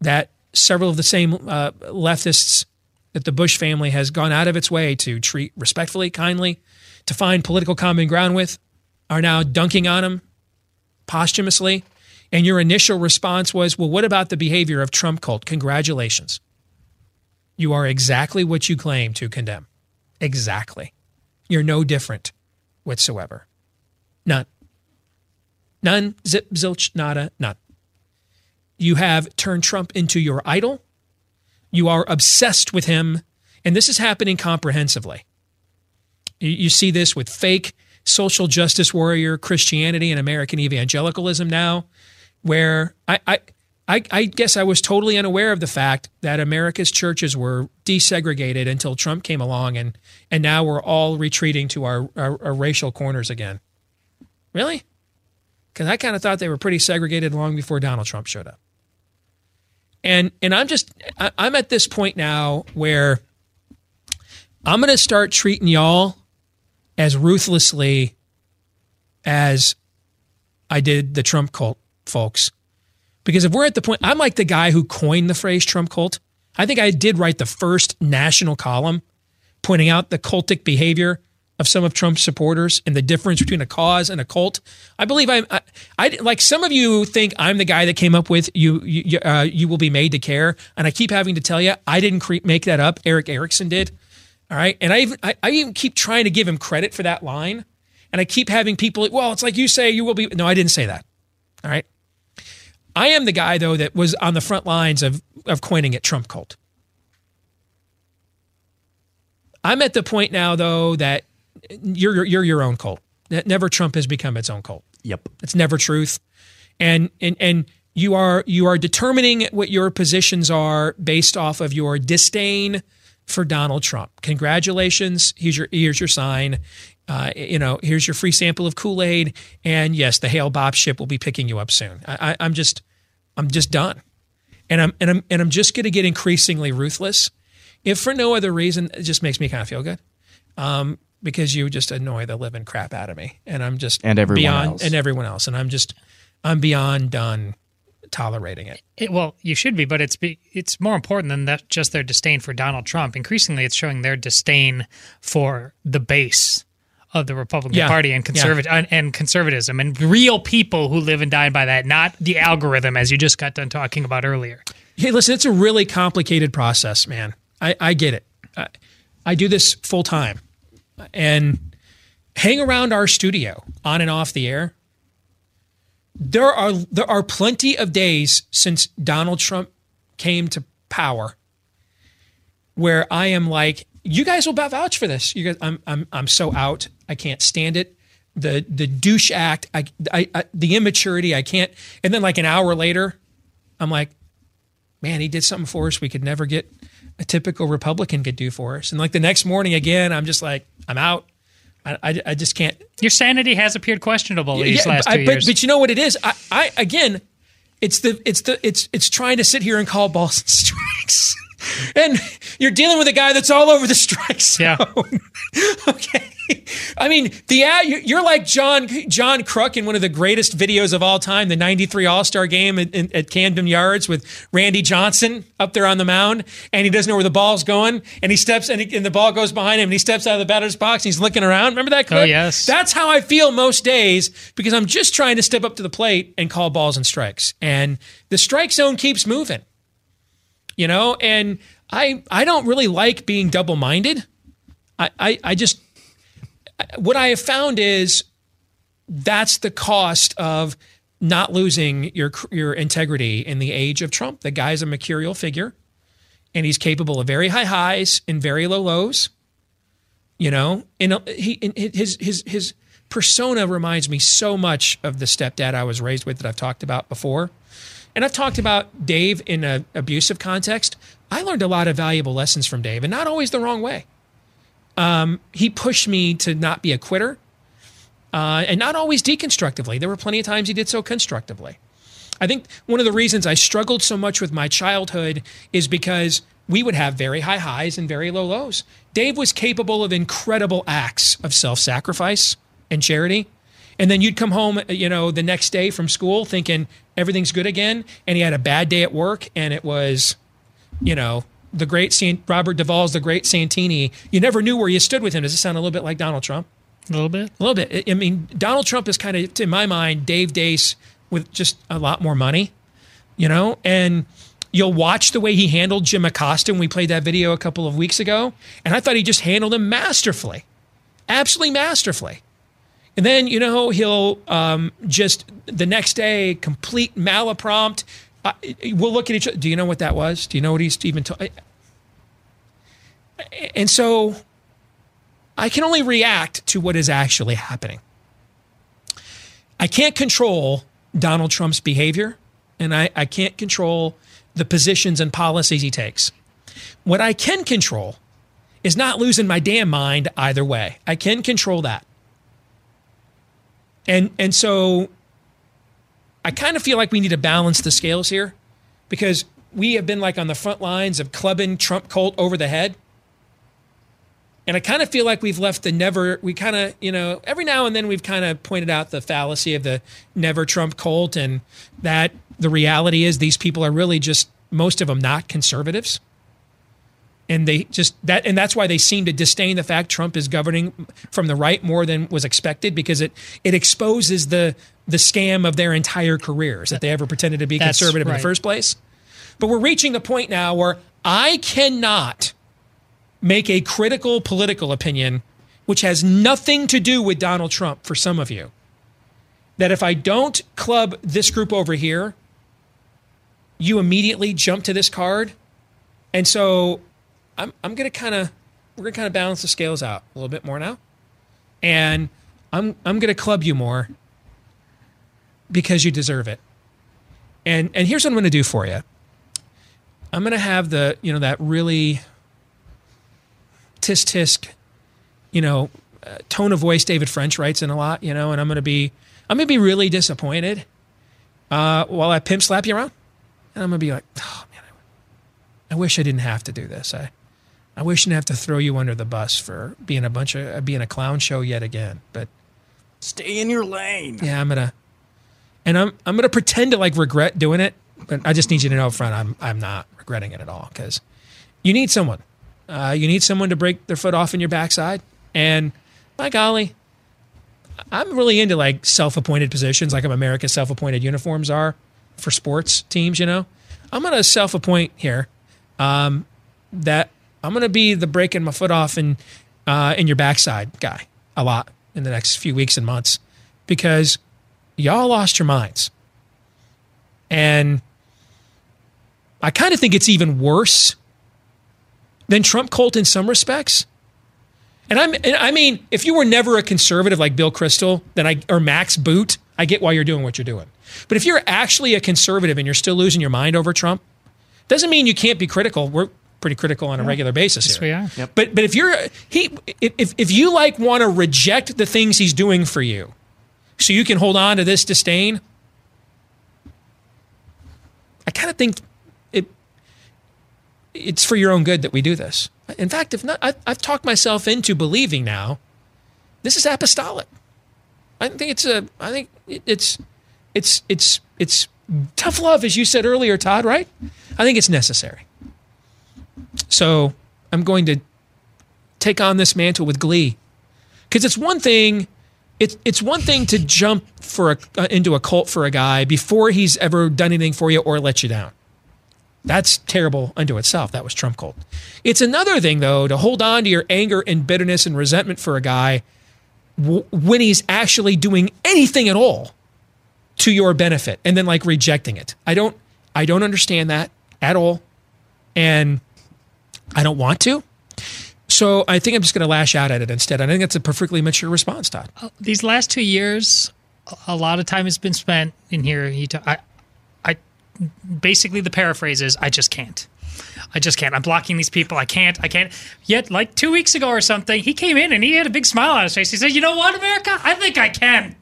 that several of the same uh, leftists that the Bush family has gone out of its way to treat respectfully, kindly, to find political common ground with, are now dunking on him posthumously. And your initial response was, well, what about the behavior of Trump cult? Congratulations. You are exactly what you claim to condemn. Exactly. You're no different whatsoever. None. None, zip, zilch, nada, none. You have turned Trump into your idol. You are obsessed with him. And this is happening comprehensively. You see this with fake social justice warrior Christianity and American evangelicalism now, where I, I, I, I guess I was totally unaware of the fact that America's churches were desegregated until Trump came along, and, and now we're all retreating to our, our, our racial corners again. Really? Because I kind of thought they were pretty segregated long before Donald Trump showed up. And and I'm just I'm at this point now where I'm going to start treating y'all as ruthlessly as I did the Trump cult folks. Because if we're at the point, I'm like the guy who coined the phrase Trump cult. I think I did write the first national column pointing out the cultic behavior of some of Trump's supporters and the difference between a cause and a cult. I believe I'm, I, I like some of you think I'm the guy that came up with you, you, uh, you will be made to care. And I keep having to tell you, I didn't cre- make that up. Erick Erickson did. All right. And I even, I, I even keep trying to give him credit for that line. And I keep having people, well, it's like you say, you will be. No, I didn't say that. All right. I am the guy, though, that was on the front lines of, of coining it Trump cult. I'm at the point now, though, that you're you're your own cult. Never Trump has become its own cult. Yep. It's never truth. And and and you are you are determining what your positions are based off of your disdain for Donald Trump. Congratulations. Here's your here's your sign. Uh, you know, here's your free sample of Kool Aid, and yes, the Hale Bopp ship will be picking you up soon. I, I, I'm just, I'm just done, and I'm and I'm and I'm just going to get increasingly ruthless, if for no other reason, it just makes me kind of feel good. Um, because you just annoy the living crap out of me, and I'm just And everyone beyond else. and everyone else, and I'm just I'm beyond done tolerating it. It, well, you should be, but it's be, it's more important than that. Just their disdain for Donald Trump. Increasingly, it's showing their disdain for the base of the Republican Yeah. Party and conservat- and, and conservatism and real people who live and die by that, not the algorithm as you just got done talking about earlier. Hey, listen, it's a really complicated process, man. I, I get it. I, I do this full time, and hang around our studio on and off the air. There are there are plenty of days since Donald Trump came to power where I am like, you guys will vouch for this. You guys, I'm I'm I'm so out. I can't stand it. The the douche act, I, I, I the immaturity, I can't. And then like an hour later, I'm like, man, he did something for us we could never get a typical Republican could do for us. And like the next morning again, I'm just like, I'm out. I, I, I just can't. Your sanity has appeared questionable these Yeah, last I- two but, years. but you know what it is? I, I again, it's the it's the it's it's trying to sit here and call balls and strikes. And you're dealing with a guy that's all over the strike zone. Yeah. okay. I mean, the ad, you're like John John Kruk in one of the greatest videos of all time, the '93 All Star Game at, at Camden Yards with Randy Johnson up there on the mound, and he doesn't know where the ball's going, and he steps and, he, and the ball goes behind him, and he steps out of the batter's box, and he's looking around. Remember that oh, clip? Oh, yes. That's how I feel most days because I'm just trying to step up to the plate and call balls and strikes, and the strike zone keeps moving you know? And i i don't really like being double-minded. I i, I just what i have found is that's the cost of not losing your your integrity in the age of trump. The guy's a mercurial figure and he's capable of very high highs and very low lows you know? And uh, he and his his his persona reminds me so much of the stepdad i was raised with that i've talked about before and I've talked about Dave in an abusive context. I learned a lot of valuable lessons from Dave, and not always the wrong way. Um, he pushed me to not be a quitter, uh, and not always deconstructively. There were plenty of times he did so constructively. I think one of the reasons I struggled so much with my childhood is because we would have very high highs and very low lows. Dave was capable of incredible acts of self sacrifice and charity. And then you'd come home, you know, the next day from school thinking everything's good again. And he had a bad day at work and it was, you know, the great Saint Robert Duvall's the great Santini. You never knew where you stood with him. Does it sound a little bit like Donald Trump? A little bit. A little bit. I mean, Donald Trump is kind of, in my mind, Dave Dace with just a lot more money, you know? And you'll watch the way he handled Jim Acosta when we played that video a couple of weeks ago. And I thought he just handled him masterfully, absolutely masterfully. And then, you know, he'll um, just the next day, complete malaprompt. Uh, we'll look at each other. Do you know what that was? Do you know what he's even talking? And so I can only react to what is actually happening. I can't control Donald Trump's behavior, and I, I can't control the positions and policies he takes. What I can control is not losing my damn mind either way. I can control that. And and so I kind of feel like we need to balance the scales here because we have been like on the front lines of clubbing Trump cult over the head. And I kind of feel like we've left the never, we kind of, you know, every now and then we've kind of pointed out the fallacy of the never Trump cult and that the reality is these people are really just, most of them not conservatives and they just that and that's why they seem to disdain the fact Trump is governing from the right more than was expected because it it exposes the the scam of their entire careers that they ever pretended to be That's conservative in the first place. But we're reaching the point now where I cannot make a critical political opinion which has nothing to do with Donald Trump for some of you. That if I don't club this group over here, you immediately jump to this card. And so I'm I'm gonna kind of we're gonna kind of balance the scales out a little bit more now, and I'm I'm gonna club you more because you deserve it. And and here's what I'm gonna do for you. I'm gonna have the you know that really tisk tisk, you know, uh, tone of voice David French writes in a lot, you know, and I'm gonna be I'm gonna be really disappointed uh, while I pimp slap you around, and I'm gonna be like, oh man, I, wish I didn't have to do this. I I wish I didn't have to throw you under the bus for being a bunch of being a clown show yet again. But Stay in your lane. yeah, I'm gonna, and I'm I'm gonna pretend to like regret doing it. But I just need you to know up front, I'm I'm not regretting it at all because you need someone. Uh, you need someone to break their foot off in your backside. And by golly, I'm really into like self-appointed positions, like America's self-appointed uniforms are for sports teams. You know, I'm gonna self-appoint here um, that I'm gonna be the breaking my foot off in uh, in your backside guy a lot in the next few weeks and months because y'all lost your minds. And I kind of think it's even worse than Trump cult in some respects. And I'm, and I mean, if you were never a conservative like Bill Kristol, then I or Max Boot, I get why you're doing what you're doing. But if you're actually a conservative and you're still losing your mind over Trump, doesn't mean you can't be critical. We're pretty critical on a regular basis Yes, here. we are. But but if you're he if if you like want to reject the things he's doing for you, so you can hold on to this disdain, I kind of think it it's for your own good that we do this. In fact, if not, I, I've talked myself into believing now this is apostolic. I think it's a. I think it's it's it's it's tough love, as you said earlier, Todd. Right? I think it's necessary. So I'm going to take on this mantle with glee, because it's one thing. It's it's one thing to jump for a, uh, into a cult for a guy before he's ever done anything for you or let you down. That's terrible unto itself. That was Trump cult. It's another thing though to hold on to your anger and bitterness and resentment for a guy w- when he's actually doing anything at all to your benefit and then like rejecting it. I don't I don't understand that at all. And I don't want to. So I think I'm just going to lash out at it instead. I think that's a perfectly mature response, Todd. Oh, these last two years, a lot of time has been spent in here. I, I, basically the paraphrase is, I just can't. I just can't. I'm blocking these people. I can't. I can't. Yet, like two weeks ago or something, he came in and he had a big smile on his face. He said, "You know what, America? I think I can.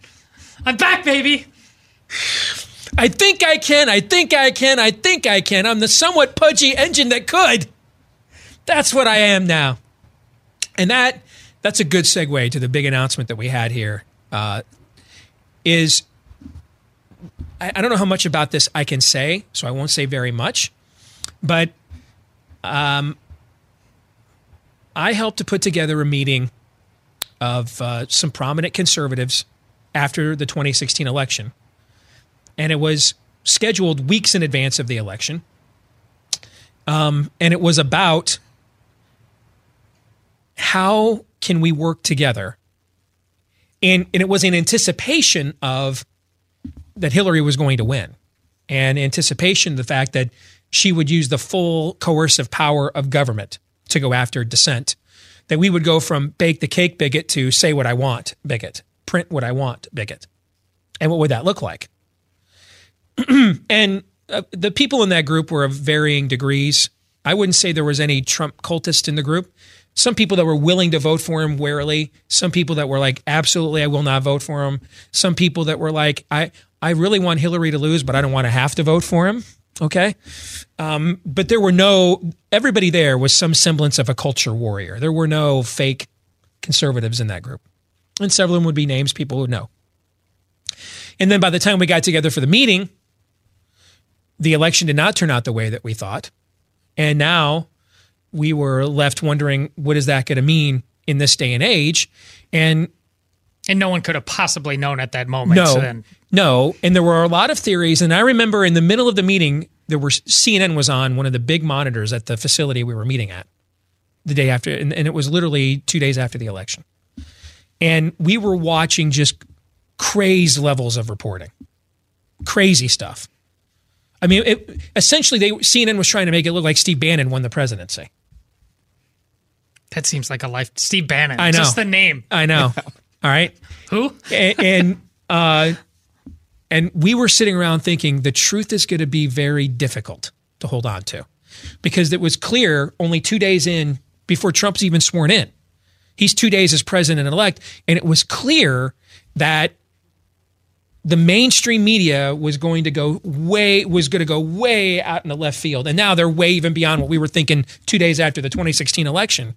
I'm back, baby." I think I can. I think I can. I think I can. I'm the somewhat pudgy engine that could. That's what I am now. And that that's a good segue to the big announcement that we had here. Uh, is I, I don't know how much about this I can say, so I won't say very much. But um, I helped to put together a meeting of uh, some prominent conservatives after the 2016 election and it was scheduled weeks in advance of the election. Um, and it was about how can we work together, and and it was in anticipation of that Hillary was going to win, and anticipation of the fact that she would use the full coercive power of government to go after dissent. That we would go from bake the cake bigot to say what I want bigot, print what I want bigot. And what would that look like? and uh, the people in that group were of varying degrees. I wouldn't say there was any Trump cultist in the group. Some people that were willing to vote for him warily. Some people that were like, absolutely, I will not vote for him. Some people that were like, I, I really want Hillary to lose, but I don't want to have to vote for him. Okay. Um, but there were no, everybody there was some semblance of a culture warrior. There were no fake conservatives in that group. And several of them would be names people would know. And then by the time we got together for the meeting, the election did not turn out the way that we thought. And now we were left wondering what is that going to mean in this day and age? And and no one could have possibly known at that moment. No, so then. no. And there were a lot of theories. And I remember in the middle of the meeting, there were CNN was on one of the big monitors at the facility we were meeting at the day after, and, and it was literally two days after the election. And we were watching just crazed levels of reporting, crazy stuff. I mean, it, essentially, they CNN was trying to make it look like Steve Bannon won the presidency. That seems like a life. Steve Bannon. I know. Just the name. I know. All right. Who? And and, uh, and we were sitting around thinking the truth is going to be very difficult to hold on to, because it was clear only two days in before Trump's even sworn in. He's two days as president elect, and it was clear that the mainstream media was going to go way was going to go way out in the left field and now they're way even beyond what we were thinking 2 days after the 2016 election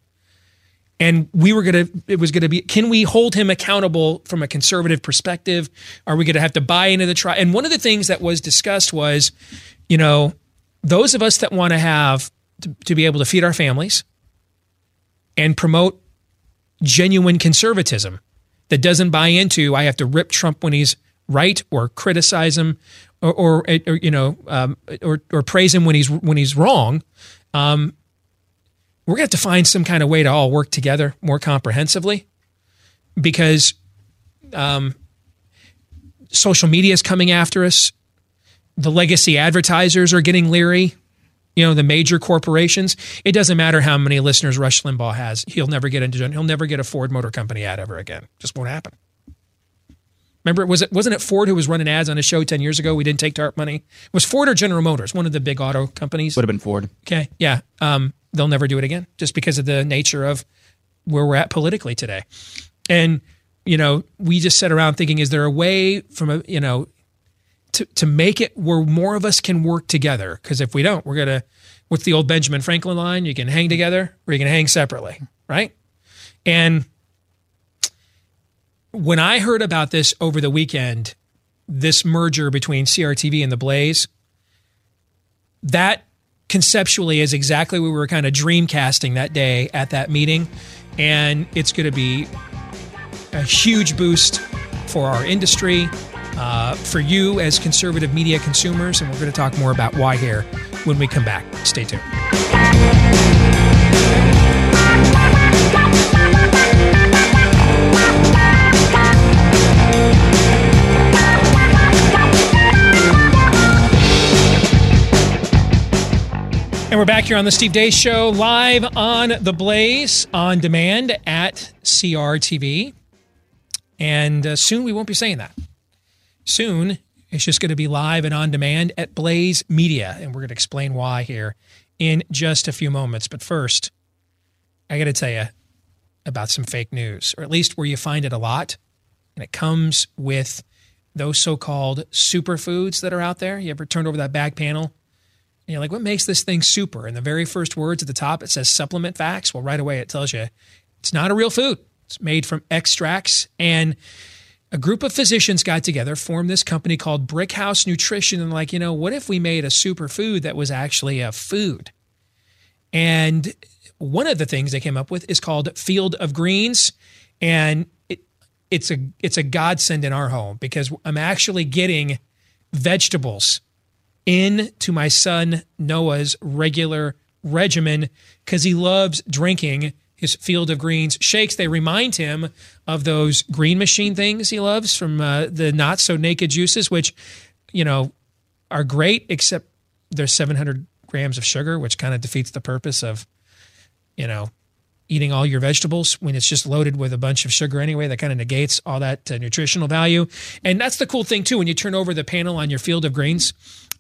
and we were going to it was going to be can we hold him accountable from a conservative perspective? Are we going to have to buy into the trial and one of the things that was discussed was you know those of us that want to have to, be able to feed our families and promote genuine conservatism that doesn't buy into i have to rip trump when he's right or criticize him or, or, or you know um, or, or praise him when he's when he's wrong um, we're going to have to find some kind of way to all work together more comprehensively because um, social media is coming after us the legacy advertisers are getting leery you know the major corporations it doesn't matter how many listeners rush limbaugh has he'll never get into he'll never get a ford motor company ad ever again just won't happen Remember, was it wasn't it Ford who was running ads on a show ten years ago? We didn't take TARP money. It was Ford or General Motors, one of the big auto companies. Would have been Ford. Okay, yeah. Um, they'll never do it again, just because of the nature of where we're at politically today. And you know, we just sat around thinking, is there a way from a you know to to make it where more of us can work together? Because if we don't, we're gonna what's the old Benjamin Franklin line? You can hang together or you can hang separately, right? And when I heard about this over the weekend, this merger between CRTV and The Blaze, that conceptually is exactly what we were kind of dreamcasting that day at that meeting. And it's going to be a huge boost for our industry, uh, for you as conservative media consumers. And we're going to talk more about why here when we come back. Stay tuned. And we're back here on the Steve Deace Show, live on The Blaze, on demand at CRTV. And uh, soon we won't be saying that. Soon it's just going to be live and on demand at Blaze Media. And we're going to explain why here in just a few moments. But first, I got to tell you about some fake news, or at least where you find it a lot. And it comes with those so-called superfoods that are out there. You ever turned over that back panel and you're like, what makes this thing super? And the very first words at the top, it says supplement facts. Well, right away it tells you it's not a real food. It's made from extracts. And a group of physicians got together, formed this company called Brickhouse Nutrition, and like, you know, what if we made a superfood that was actually a food? And one of the things they came up with is called Field of Greens, and it, it's a it's a godsend in our home because I'm actually getting vegetables into my son Noah's regular regimen because he loves drinking his field of greens shakes. They remind him of those green machine things he loves from uh, the not so naked juices, which, you know, are great, except there's 700 grams of sugar, which kind of defeats the purpose of, you know, eating all your vegetables when it's just loaded with a bunch of sugar anyway. That kind of negates all that uh, nutritional value. And that's the cool thing, too. When you turn over the panel on your field of greens,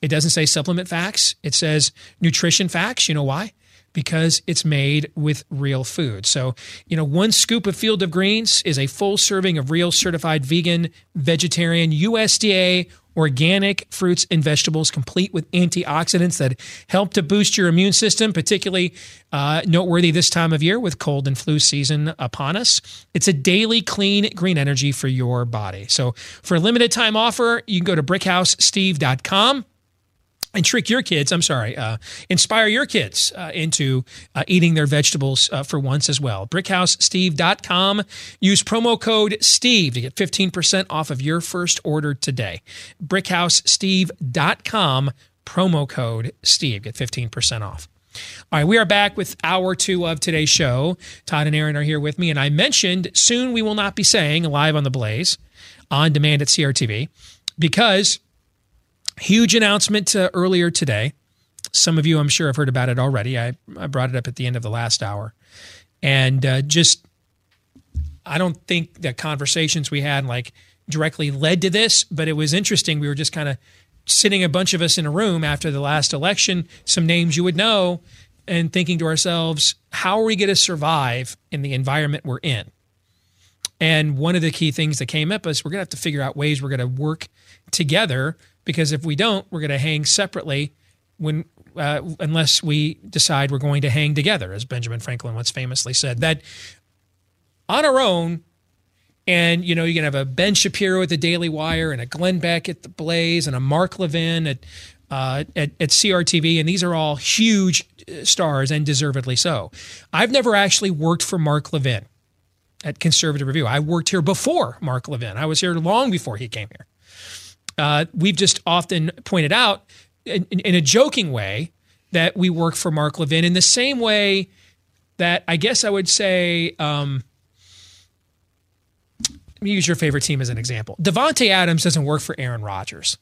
it doesn't say supplement facts, it says nutrition facts. You know why? because it's made with real food. So, you know, one scoop of Field of Greens is a full serving of real certified vegan, vegetarian, USDA organic fruits and vegetables complete with antioxidants that help to boost your immune system, particularly uh, noteworthy this time of year with cold and flu season upon us. It's a daily clean green energy for your body. So for a limited time offer, you can go to brickhousesteve.com and trick your kids, I'm sorry, uh, inspire your kids uh, into uh, eating their vegetables uh, for once as well. BrickHouseSteve.com. Use promo code STEVE to get 15% off of your first order today. BrickHouseSteve.com, promo code STEVE. Get 15% off. All right, we are back with hour two of today's show. Todd and Aaron are here with me, and I mentioned soon we will not be saying live on the Blaze on demand at CRTV because Huge announcement uh, earlier today. Some of you, I'm sure, have heard about it already. I, I brought it up at the end of the last hour. And uh, just, I don't think the conversations we had like directly led to this, but it was interesting. We were just kind of sitting a bunch of us in a room after the last election, some names you would know, and thinking to ourselves, how are we going to survive in the environment we're in? And one of the key things that came up is we're going to have to figure out ways we're going to work together because if we don't, we're going to hang separately when uh, unless we decide we're going to hang together, as Benjamin Franklin once famously said. That on our own, and you know, you can have a Ben Shapiro at the Daily Wire, and a Glenn Beck at the Blaze, and a Mark Levin at uh, at, at CRTV, and these are all huge uh, stars and deservedly so. I've never actually worked for Mark Levin at Conservative Review. I worked here before Mark Levin. I was here long before he came here uh, we've just often pointed out in, in, a joking way that we work for Mark Levin in the same way that I guess I would say. Um, let me use your favorite team as an example. Davante Adams doesn't work for Aaron Rodgers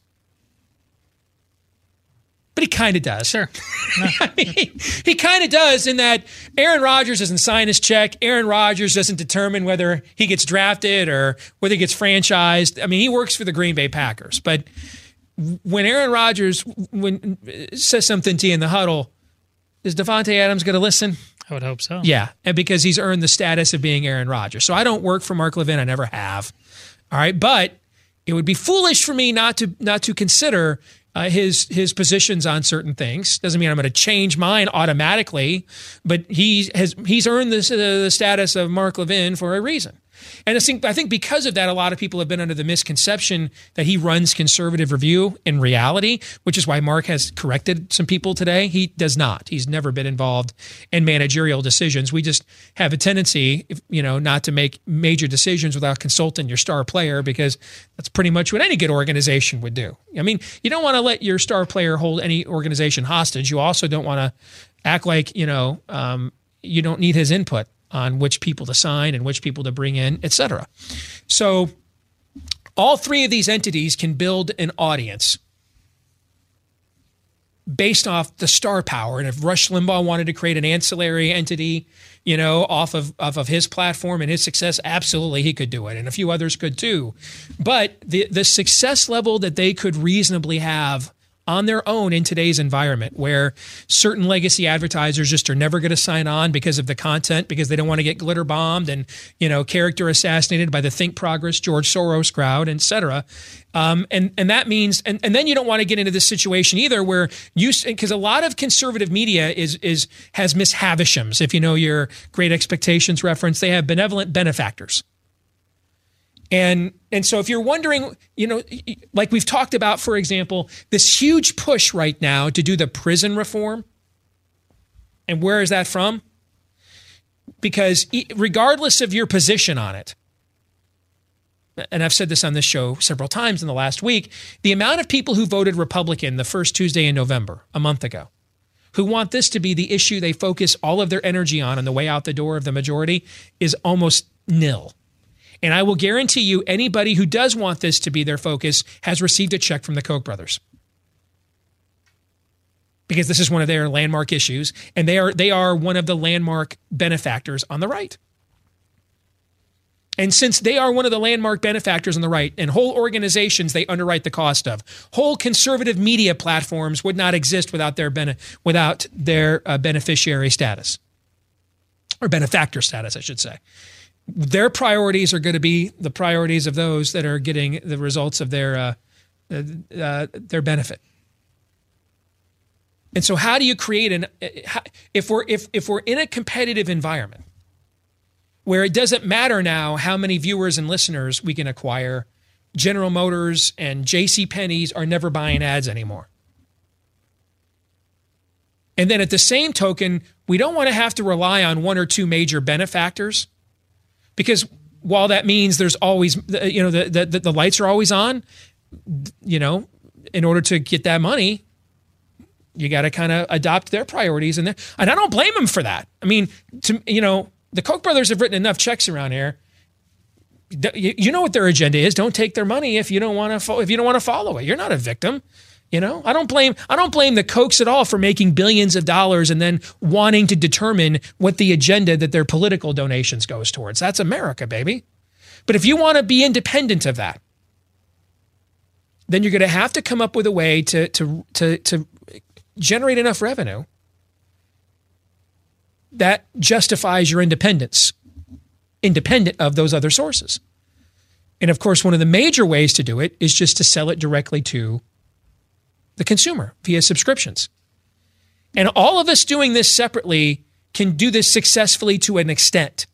but he kind of does. Sure. I mean, he kind of does in that Aaron Rodgers doesn't sign his check. Aaron Rodgers doesn't determine whether he gets drafted or whether he gets franchised. I mean, he works for the Green Bay Packers. But when Aaron Rodgers when says something to you in the huddle, is Davante Adams going to listen? I would hope so. Yeah, and because he's earned the status of being Aaron Rodgers. So I don't work for Mark Levin. I never have. All right, but it would be foolish for me not to not to consider uh, his his positions on certain things. Doesn't mean I'm going to change mine automatically, but he has he's earned this, uh, the status of Mark Levin for a reason. And I think I think because of that, a lot of people have been under the misconception that he runs conservative review in reality, which is why Mark has corrected some people today. He does not. He's never been involved in managerial decisions. We just have a tendency, you know, not to make major decisions without consulting your star player because that's pretty much what any good organization would do. I mean, you don't want to let your star player hold any organization hostage. You also don't want to act like you know um, you don't need his input on which people to sign and which people to bring in, et cetera. So all three of these entities can build an audience based off the star power. And if Rush Limbaugh wanted to create an ancillary entity, you know, off of off of his platform and his success, absolutely he could do it. And a few others could too. But the the success level that they could reasonably have on their own in today's environment where certain legacy advertisers just are never going to sign on because of the content because they don't want to get glitter bombed and you know character assassinated by the think progress george soros crowd etc um, and and that means and, and then you don't want to get into this situation either where you because a lot of conservative media is is has miss havishams if you know your great expectations reference they have benevolent benefactors and and so if you're wondering, you know, like we've talked about, for example, this huge push right now to do the prison reform. And where is that from? Because regardless of your position on it, and I've said this on this show several times in the last week, the amount of people who voted Republican the first Tuesday in November, a month ago, who want this to be the issue they focus all of their energy on on the way out the door of the majority is almost nil. And I will guarantee you, anybody who does want this to be their focus has received a check from the Koch brothers. Because this is one of their landmark issues, and they are they are one of the landmark benefactors on the right. And since they are one of the landmark benefactors on the right, and whole organizations they underwrite the cost of, whole conservative media platforms would not exist without their bene- without their uh, beneficiary status or benefactor status, I should say their priorities are going to be the priorities of those that are getting the results of their uh, uh, uh, their benefit. And so, how do you create an if we're if if we're in a competitive environment where it doesn't matter now how many viewers and listeners we can acquire, General Motors and J.C. Penney's are never buying ads anymore. And then at the same token, we don't want to have to rely on one or two major benefactors because while that means there's always uh, you know the, the the lights are always on you know in order to get that money you got to kind of adopt their priorities and and I don't blame them for that. I mean, to you know, the Koch brothers have written enough checks around here. You know what their agenda is. Don't take their money if you don't want to. If you don't want to follow it, you're not a victim. You know, I don't blame I don't blame the Kochs at all for making billions of dollars and then wanting to determine what the agenda that their political donations goes towards. That's America, baby. But if you want to be independent of that, then you're going to have to come up with a way to to to to generate enough revenue that justifies your independence, independent of those other sources. And of course, one of the major ways to do it is just to sell it directly to the consumer via subscriptions. And all of us doing this separately can do this successfully to an extent.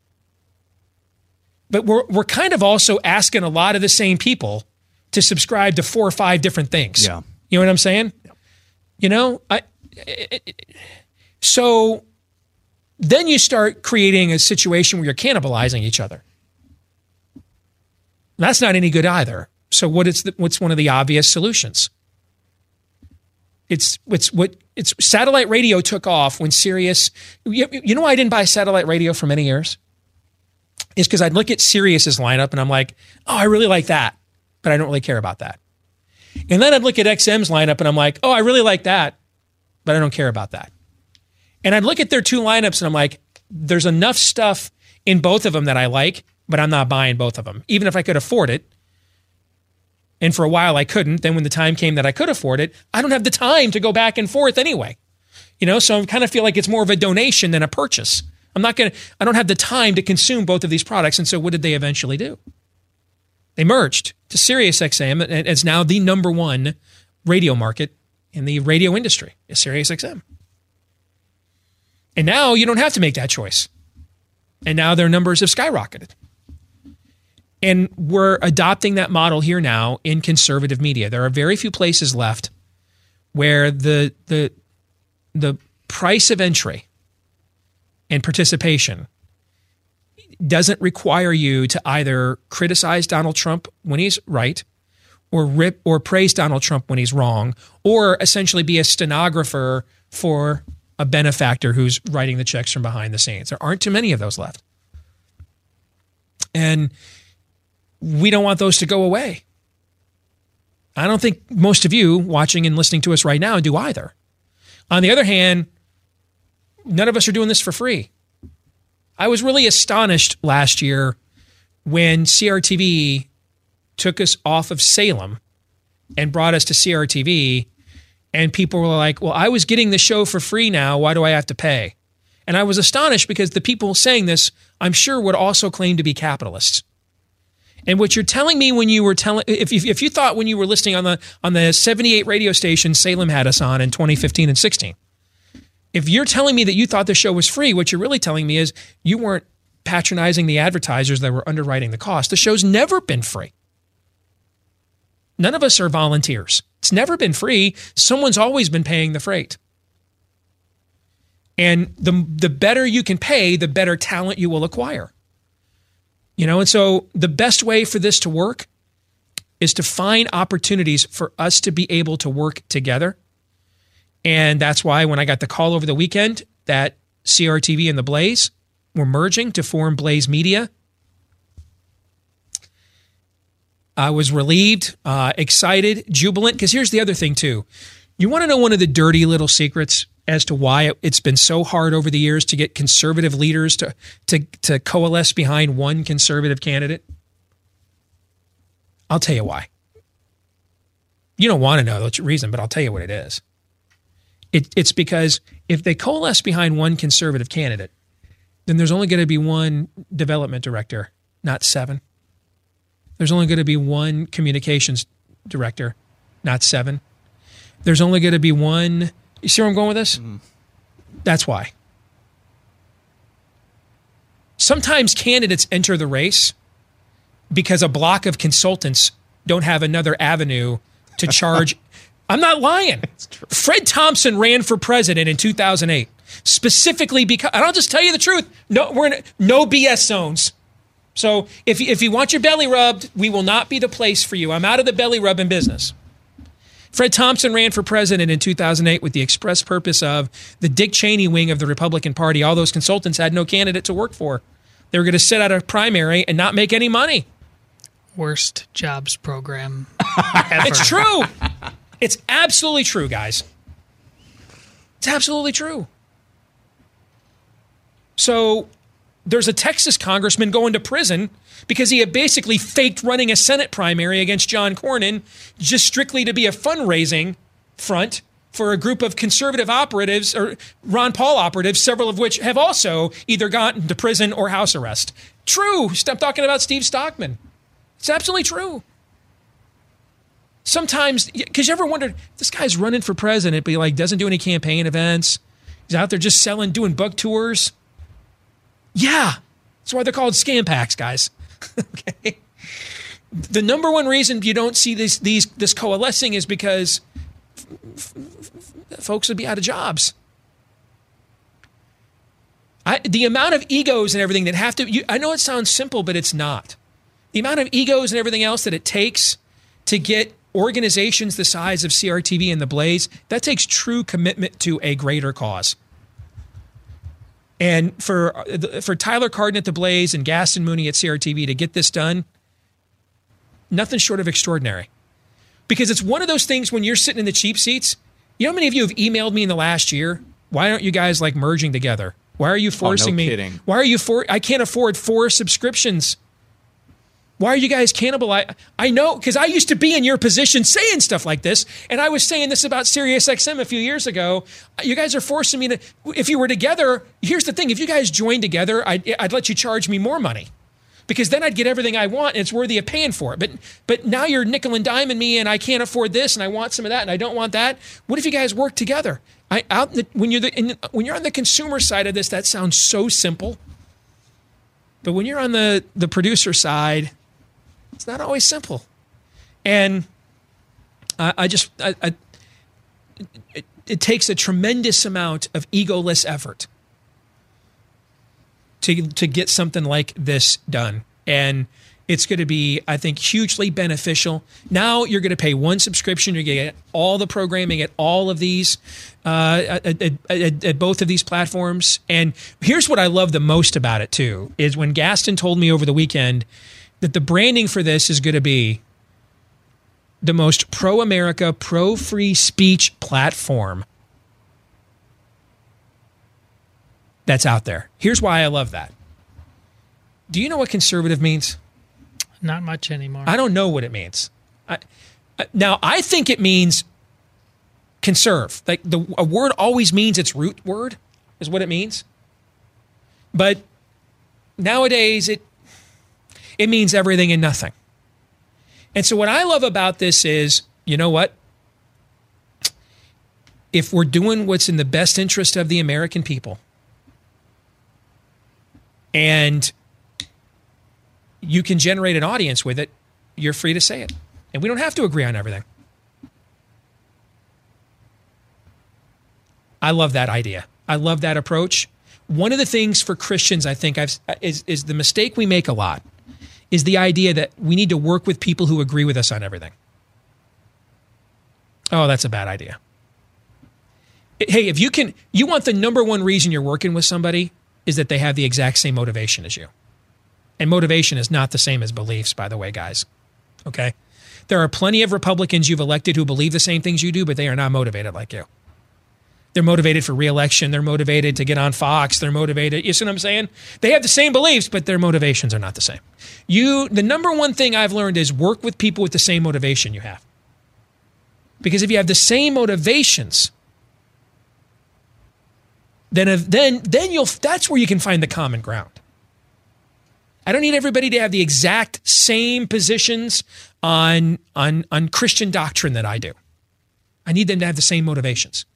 But we're, we're kind of also asking a lot of the same people to subscribe to four or five different things. Yeah. You know what I'm saying? Yeah. You know, I, it, it, so then you start creating a situation where you're cannibalizing each other. That's not any good either. So what is the, what's one of the obvious solutions? It's it's what it's satellite radio took off when Sirius. You, you know why I didn't buy satellite radio for many years? Is because I'd look at Sirius's lineup and I'm like, oh, I really like that, but I don't really care about that. And then I'd look at XM's lineup and I'm like, oh, I really like that, but I don't care about that. And I'd look at their two lineups and I'm like, there's enough stuff in both of them that I like, but I'm not buying both of them, even if I could afford it. And for a while I couldn't. Then when the time came that I could afford it, I don't have the time to go back and forth anyway. You know, so I kind of feel like it's more of a donation than a purchase. I'm not going to, I don't have the time to consume both of these products. And so what did they eventually do? They merged to SiriusXM. It's now the number one radio market in the radio industry is SiriusXM. And now you don't have to make that choice. And now their numbers have skyrocketed. And we're adopting that model here now in conservative media. There are very few places left where the the the price of entry and participation doesn't require you to either criticize Donald Trump when he's right or rip or praise Donald Trump when he's wrong or essentially be a stenographer for a benefactor who's writing the checks from behind the scenes. There aren't too many of those left. And we don't want those to go away. I don't think most of you watching and listening to us right now do either. On the other hand, none of us are doing this for free. I was really astonished last year when CRTV took us off of Salem and brought us to CRTV And people were like, well, I was getting the show for free now. Why do I have to pay? And I was astonished because the people saying this, I'm sure, would also claim to be capitalists. And what you're telling me when you were telling, if, if, if you thought when you were listening on the on the 78 radio station Salem had us on in 2015 and 16, if you're telling me that you thought the show was free, what you're really telling me is you weren't patronizing the advertisers that were underwriting the cost. The show's never been free. None of us are volunteers. It's never been free. Someone's always been paying the freight. And the the better you can pay, the better talent you will acquire. You know, and so the best way for this to work is to find opportunities for us to be able to work together. And that's why when I got the call over the weekend that CRTV and the Blaze were merging to form Blaze Media, I was relieved, uh, excited, jubilant. Because here's the other thing, too. You want to know one of the dirty little secrets as to why it's been so hard over the years to get conservative leaders to, to, to coalesce behind one conservative candidate? I'll tell you why. You don't want to know the reason, but I'll tell you what it is. It, it's because if they coalesce behind one conservative candidate, then there's only going to be one development director, not seven. There's only going to be one communications director, not seven. There's only going to be one. You see where I'm going with this? Mm. That's why. Sometimes candidates enter the race because a block of consultants don't have another avenue to charge. I'm not lying. Fred Thompson ran for president in 2008 specifically because, and I'll just tell you the truth. No, we're in no BS zones. So if, if you want your belly rubbed, we will not be the place for you. I'm out of the belly rubbing business. Fred Thompson ran for president in 2008 with the express purpose of the Dick Cheney wing of the Republican Party. All those consultants had no candidate to work for. They were going to sit out a primary and not make any money. Worst jobs program. ever. it's true. It's absolutely true, guys. It's absolutely true. So there's a Texas congressman going to prison because he had basically faked running a Senate primary against John Cornyn just strictly to be a fundraising front for a group of conservative operatives or Ron Paul operatives, several of which have also either gotten to prison or house arrest. True. Stop talking about Steve Stockman. It's absolutely true. Sometimes, because you ever wondered, this guy's running for president, but he like doesn't do any campaign events. He's out there just selling, doing book tours. Yeah. That's why they're called scam PACs, guys. okay. The number one reason you don't see this these this coalescing is because f- f- folks would be out of jobs. I, the amount of egos and everything that have to, you, I know it sounds simple, but it's not. The amount of egos and everything else that it takes to get organizations the size of CRTV and the Blaze, that takes true commitment to a greater cause. And for uh, for Tyler Cardon at the Blaze and Gaston Mooney at CRTV to get this done, nothing short of extraordinary. Because it's one of those things when you're sitting in the cheap seats. You know how many of you have emailed me in the last year? Why aren't you guys like merging together? Why are you forcing oh, no me? Kidding. Why are you for? I can't afford four subscriptions why are you guys cannibal? I, I know because I used to be in your position saying stuff like this, and I was saying this about SiriusXM a few years ago. You guys are forcing me to. If you were together, here's the thing: if you guys joined together, I'd, I'd let you charge me more money because then I'd get everything I want and it's worthy of paying for it. But but now you're nickel and diming me and I can't afford this and I want some of that and I don't want that. What if you guys work together? I out the, when you're the, in, when you're on the consumer side of this, that sounds so simple. But when you're on the the producer side, it's not always simple. And I, I just, I, I, it, it takes a tremendous amount of egoless effort to, to get something like this done. And it's going to be, I think, hugely beneficial. Now you're going to pay one subscription. You're going to get all the programming at all of these, uh, at, at, at, at, both of these platforms. And here's what I love the most about it too: is when Gaston told me over the weekend that the branding for this is going to be the most pro America, pro free speech platform that's out there. Here's why I love that. Do you know what conservative means? Not much anymore. I don't know what it means. I, now, I think it means conserve. Like the a word always means its root word is what it means. But nowadays it it means everything and nothing. And so what I love about this is, you know what? If we're doing what's in the best interest of the American people and you can generate an audience with it, you're free to say it. And we don't have to agree on everything. I love that idea. I love that approach. One of the things for Christians, I think, I've, is, is the mistake we make a lot is the idea that we need to work with people who agree with us on everything. Oh, that's a bad idea. Hey, if you can, you want the number one reason you're working with somebody is that they have the exact same motivation as you. And motivation is not the same as beliefs, by the way, guys. Okay? There are plenty of Republicans you've elected who believe the same things you do, but they are not motivated like you. They're motivated for reelection. They're motivated to get on Fox. They're motivated. You see what I'm saying? They have the same beliefs, but their motivations are not the same. You, the number one thing I've learned is work with people with the same motivation you have. Because if you have the same motivations, then then then you'll that's where you can find the common ground. I don't need everybody to have the exact same positions on on on Christian doctrine that I do. I need them to have the same motivations.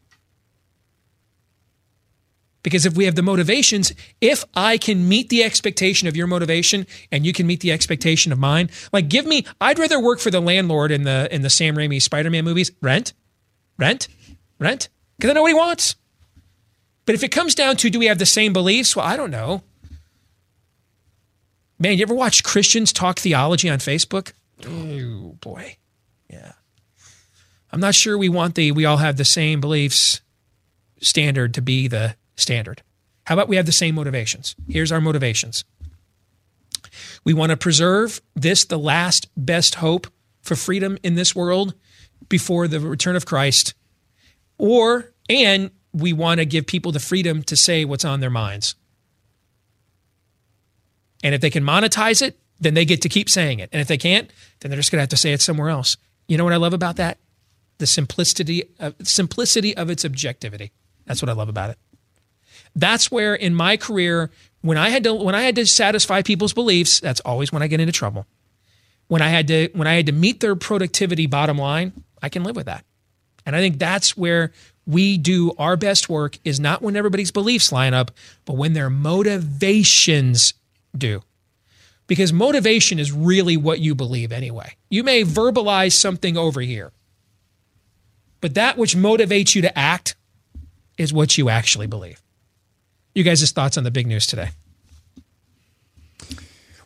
Because if we have the motivations, if I can meet the expectation of your motivation and you can meet the expectation of mine, like give me, I'd rather work for the landlord in the in the Sam Raimi Spider-Man movies. Rent, rent, rent, because I know what he wants. But if it comes down to do we have the same beliefs? Well, I don't know. Man, you ever watch Christians talk theology on Facebook? Oh boy. Yeah. I'm not sure we want the we all have the same beliefs standard to be the standard. How about we have the same motivations? Here's our motivations. We want to preserve this, the last best hope for freedom in this world before the return of Christ. Or, and we want to give people the freedom to say what's on their minds. And if they can monetize it, then they get to keep saying it. And if they can't, then they're just going to have to say it somewhere else. You know what I love about that? The simplicity of, simplicity of its objectivity. That's what I love about it. That's where in my career, when I had to when I had to satisfy people's beliefs, that's always when I get into trouble. When I had to when I had to meet their productivity bottom line, I can live with that. And I think that's where we do our best work is not when everybody's beliefs line up, but when their motivations do. Because motivation is really what you believe anyway. You may verbalize something over here, but that which motivates you to act is what you actually believe. You guys' thoughts on the big news today?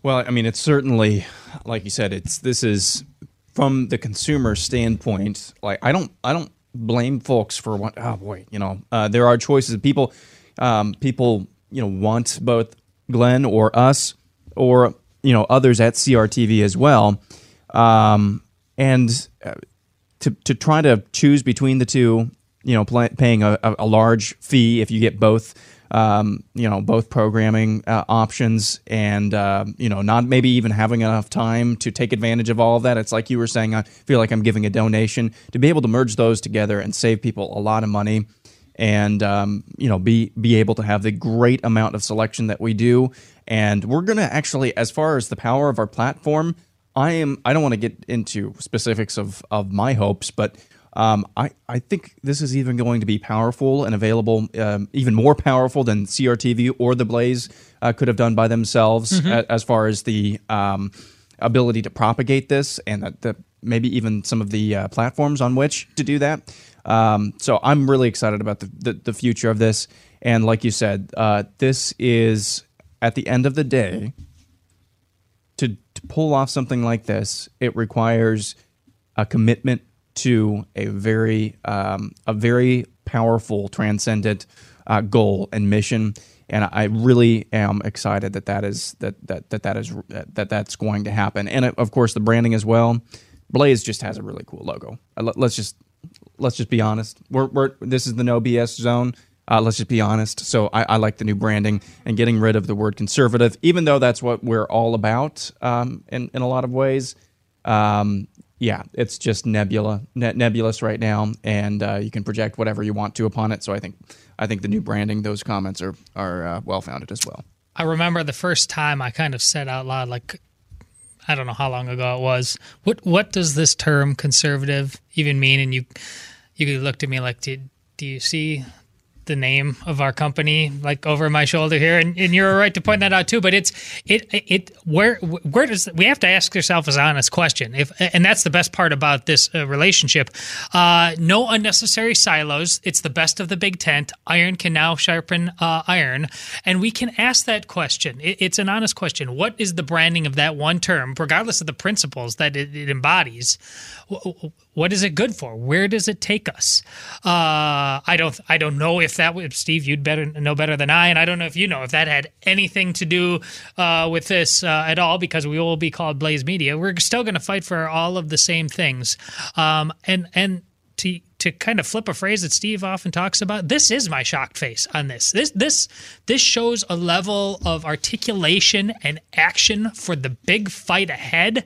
Well, I mean, it's certainly, like you said, it's this is from the consumer standpoint. Like, I don't, I don't blame folks for what. Oh boy, you know, uh, there are choices. People, um, people, you know, want both Glenn or us or you know others at CRTV as well, um, and uh, to to try to choose between the two, you know, paying a, a large fee if you get both um, you know, both programming uh, options and, uh, you know, not maybe even having enough time to take advantage of all of that. It's like you were saying, I feel like I'm giving a donation to be able to merge those together and save people a lot of money and, um, you know, be, be able to have the great amount of selection that we do. And we're going to actually, as far as the power of our platform, I am, I don't want to get into specifics of, of my hopes, but um, I, I think this is even going to be powerful and available, um, even more powerful than CRTV or The Blaze uh, could have done by themselves mm-hmm. a, as far as the um, ability to propagate this and the, the, maybe even some of the uh, platforms on which to do that. Um, so I'm really excited about the, the, the, future of this. And like you said, uh, this is at the end of the day, to, to pull off something like this, it requires a commitment to a very um, a very powerful, transcendent uh, goal and mission. And I really am excited that that is that that that that is that that's going to happen. And of course, the branding as well. Blaze just has a really cool logo. Uh, let's just let's just be honest. We're, we're this is the no BS zone. Uh, let's just be honest. So I, I, like the new branding and getting rid of the word conservative, even though that's what we're all about um, in in a lot of ways. Um, yeah, it's just nebula, ne- nebulous right now, and uh, you can project whatever you want to upon it. So I think, I think the new branding, those comments are are uh, well founded as well. I remember the first time I kind of said out loud, like, I don't know how long ago it was. What what does this term conservative even mean? And you you looked at me like, do, do you see the name of our company like over my shoulder here. And, and you're right to point that out too but it's it it where where does we have to ask ourselves an honest question. If and that's the best part about this uh, relationship. Uh, no unnecessary silos. It's the best of the big tent. Iron can now sharpen uh, iron. And we can ask that question. It, it's an honest question. What is the branding of that one term regardless of the principles that it, it embodies what is it good for? Where does it take us? Uh, I don't I don't know if that would Steve you'd better know better than I, and I don't know if you know if that had anything to do uh, with this uh, at all because we will be called Blaze Media. We're still going to fight for all of the same things, um, and and to to kind of flip a phrase that Steve often talks about, this is my shocked face on this. This this this shows a level of articulation and action for the big fight ahead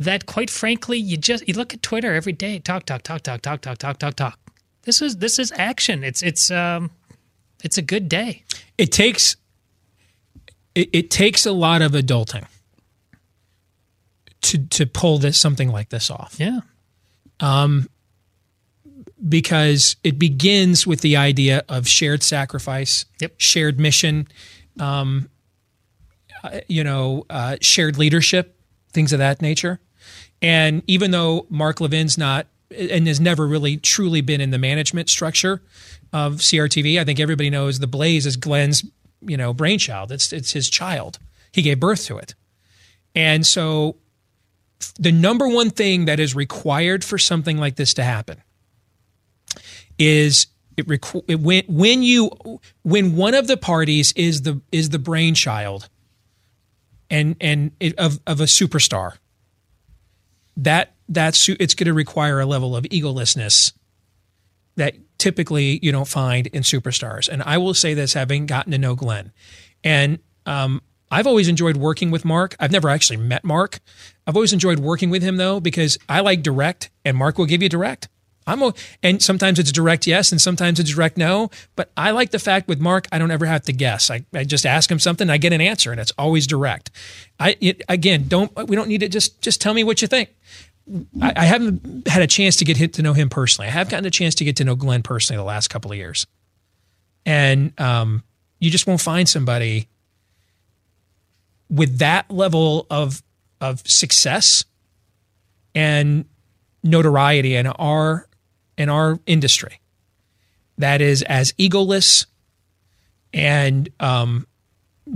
that quite frankly you just you look at Twitter every day talk talk talk talk talk talk talk talk talk. This is this is action. It's it's um it's a good day. It takes it, it takes a lot of adulting to to pull this something like this off. Yeah. Um because it begins with the idea of shared sacrifice yep. shared mission um uh, you know uh, shared leadership things of that nature and even though Mark Levin's not and has never really truly been in the management structure of CRTV, I think everybody knows the Blaze is Glenn's, you know, brainchild. It's it's his child. He gave birth to it. And so the number one thing that is required for something like this to happen is it, requ- it when when you when one of the parties is the is the brainchild and and it, of of a superstar that that's it's going to require a level of egolessness that typically you don't find in superstars. And I will say this, having gotten to know Glenn, and um, I've always enjoyed working with Mark. I've never actually met Mark. I've always enjoyed working with him though because I like direct, and Mark will give you direct. I'm a, and sometimes it's direct yes, and sometimes it's direct no. But I like the fact with Mark, I don't ever have to guess. I, I just ask him something, I get an answer, and it's always direct. I it, again don't we don't need to just just tell me what you think. I, I haven't had a chance to get to know him personally. I have gotten a chance to get to know Glenn personally the last couple of years, and um, you just won't find somebody with that level of of success and notoriety in our in our industry that is as egoless and um,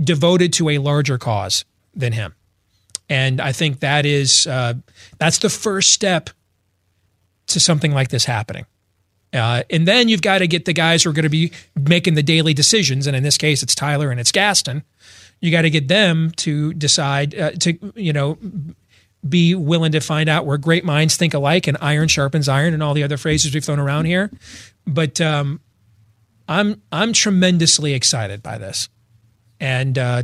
devoted to a larger cause than him. And I think that is uh, that's the first step to something like this happening. Uh, and then you've got to get the guys who are going to be making the daily decisions, and in this case, it's Tyler and it's Gaston. You got to get them to decide uh, to you know be willing to find out where great minds think alike and iron sharpens iron and all the other phrases we've thrown around here. But um, I'm I'm tremendously excited by this, and uh,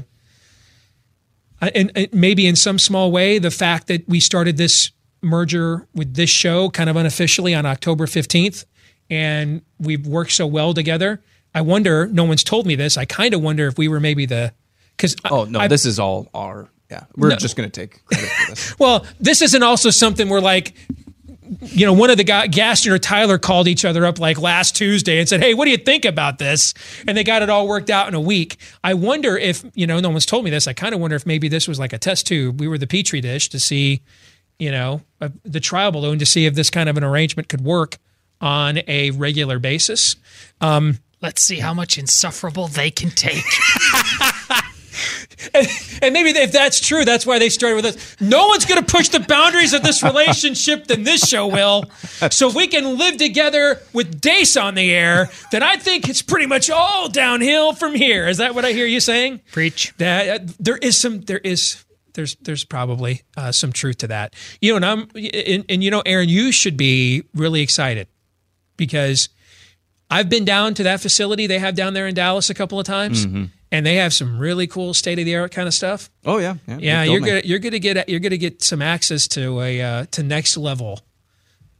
and, and maybe in some small way, the fact that we started this merger with this show kind of unofficially on October 15th, and we've worked so well together. I wonder, no one's told me this. I kind of wonder if we were maybe the because oh no, I, this is all our yeah. We're no. just going to take credit for this. well, this isn't also something where like you know, one of the guys, Gaston or Tyler called each other up like last Tuesday and said, Hey, what do you think about this? And they got it all worked out in a week. I wonder if, you know, no one's told me this. I kind of wonder if maybe this was like a test tube. We were the Petri dish to see, you know, uh, the trial balloon to see if this kind of an arrangement could work on a regular basis. Um, Let's see how much insufferable they can take. and, and, maybe if that's true, that's why they started with us. No one's going to push the boundaries of this relationship than this show will. So if we can live together with Deace on the air, then I think it's pretty much all downhill from here. Is that what I hear you saying? Preach. That uh, there is some. There is. There's there's probably uh, some truth to that. You know, and I'm and, and you know, Aaron, you should be really excited because I've been down to that facility they have down there in Dallas a couple of times. Mm-hmm and they have some really cool state of the art kind of stuff. Oh yeah, yeah. Yeah, you're gonna you're gonna get you're gonna get some access to a uh, to next level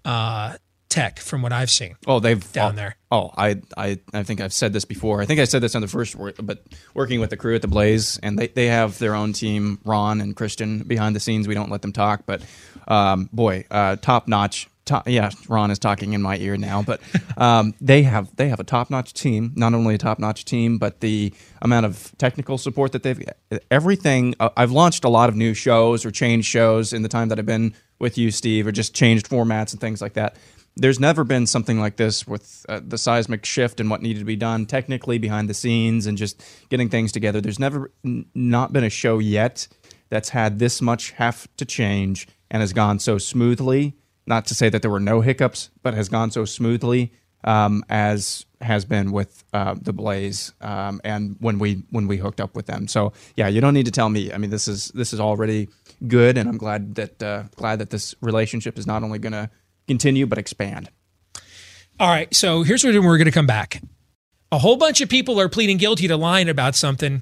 uh, tech from what I've seen. Oh, they've down oh, there. Oh, I, I, I think I've said this before. I think I said this on the first work, but working with the crew at the Blaze, and they, they have their own team, Ron and Christian, behind the scenes. We don't let them talk, but um, boy, uh, top notch. Top, yeah, Ron is talking in my ear now, but um, they have they have a top notch team. Not only a top notch team, but the amount of technical support that they've everything. Uh, I've launched a lot of new shows or changed shows in the time that I've been with you, Steve, or just changed formats and things like that there's never been something like this with uh, the seismic shift and what needed to be done technically behind the scenes and just getting things together. There's never n- not been a show yet that's had this much have to change and has gone so smoothly. Not to say that there were no hiccups, but has gone so smoothly um, as has been with uh, the Blaze um, and when we when we hooked up with them. So yeah, you don't need to tell me. I mean, this is this is already good, and I'm glad that uh, glad that this relationship is not only going to continue but expand. All right, so here's where we're going to come back. A whole bunch of people are pleading guilty to lying about something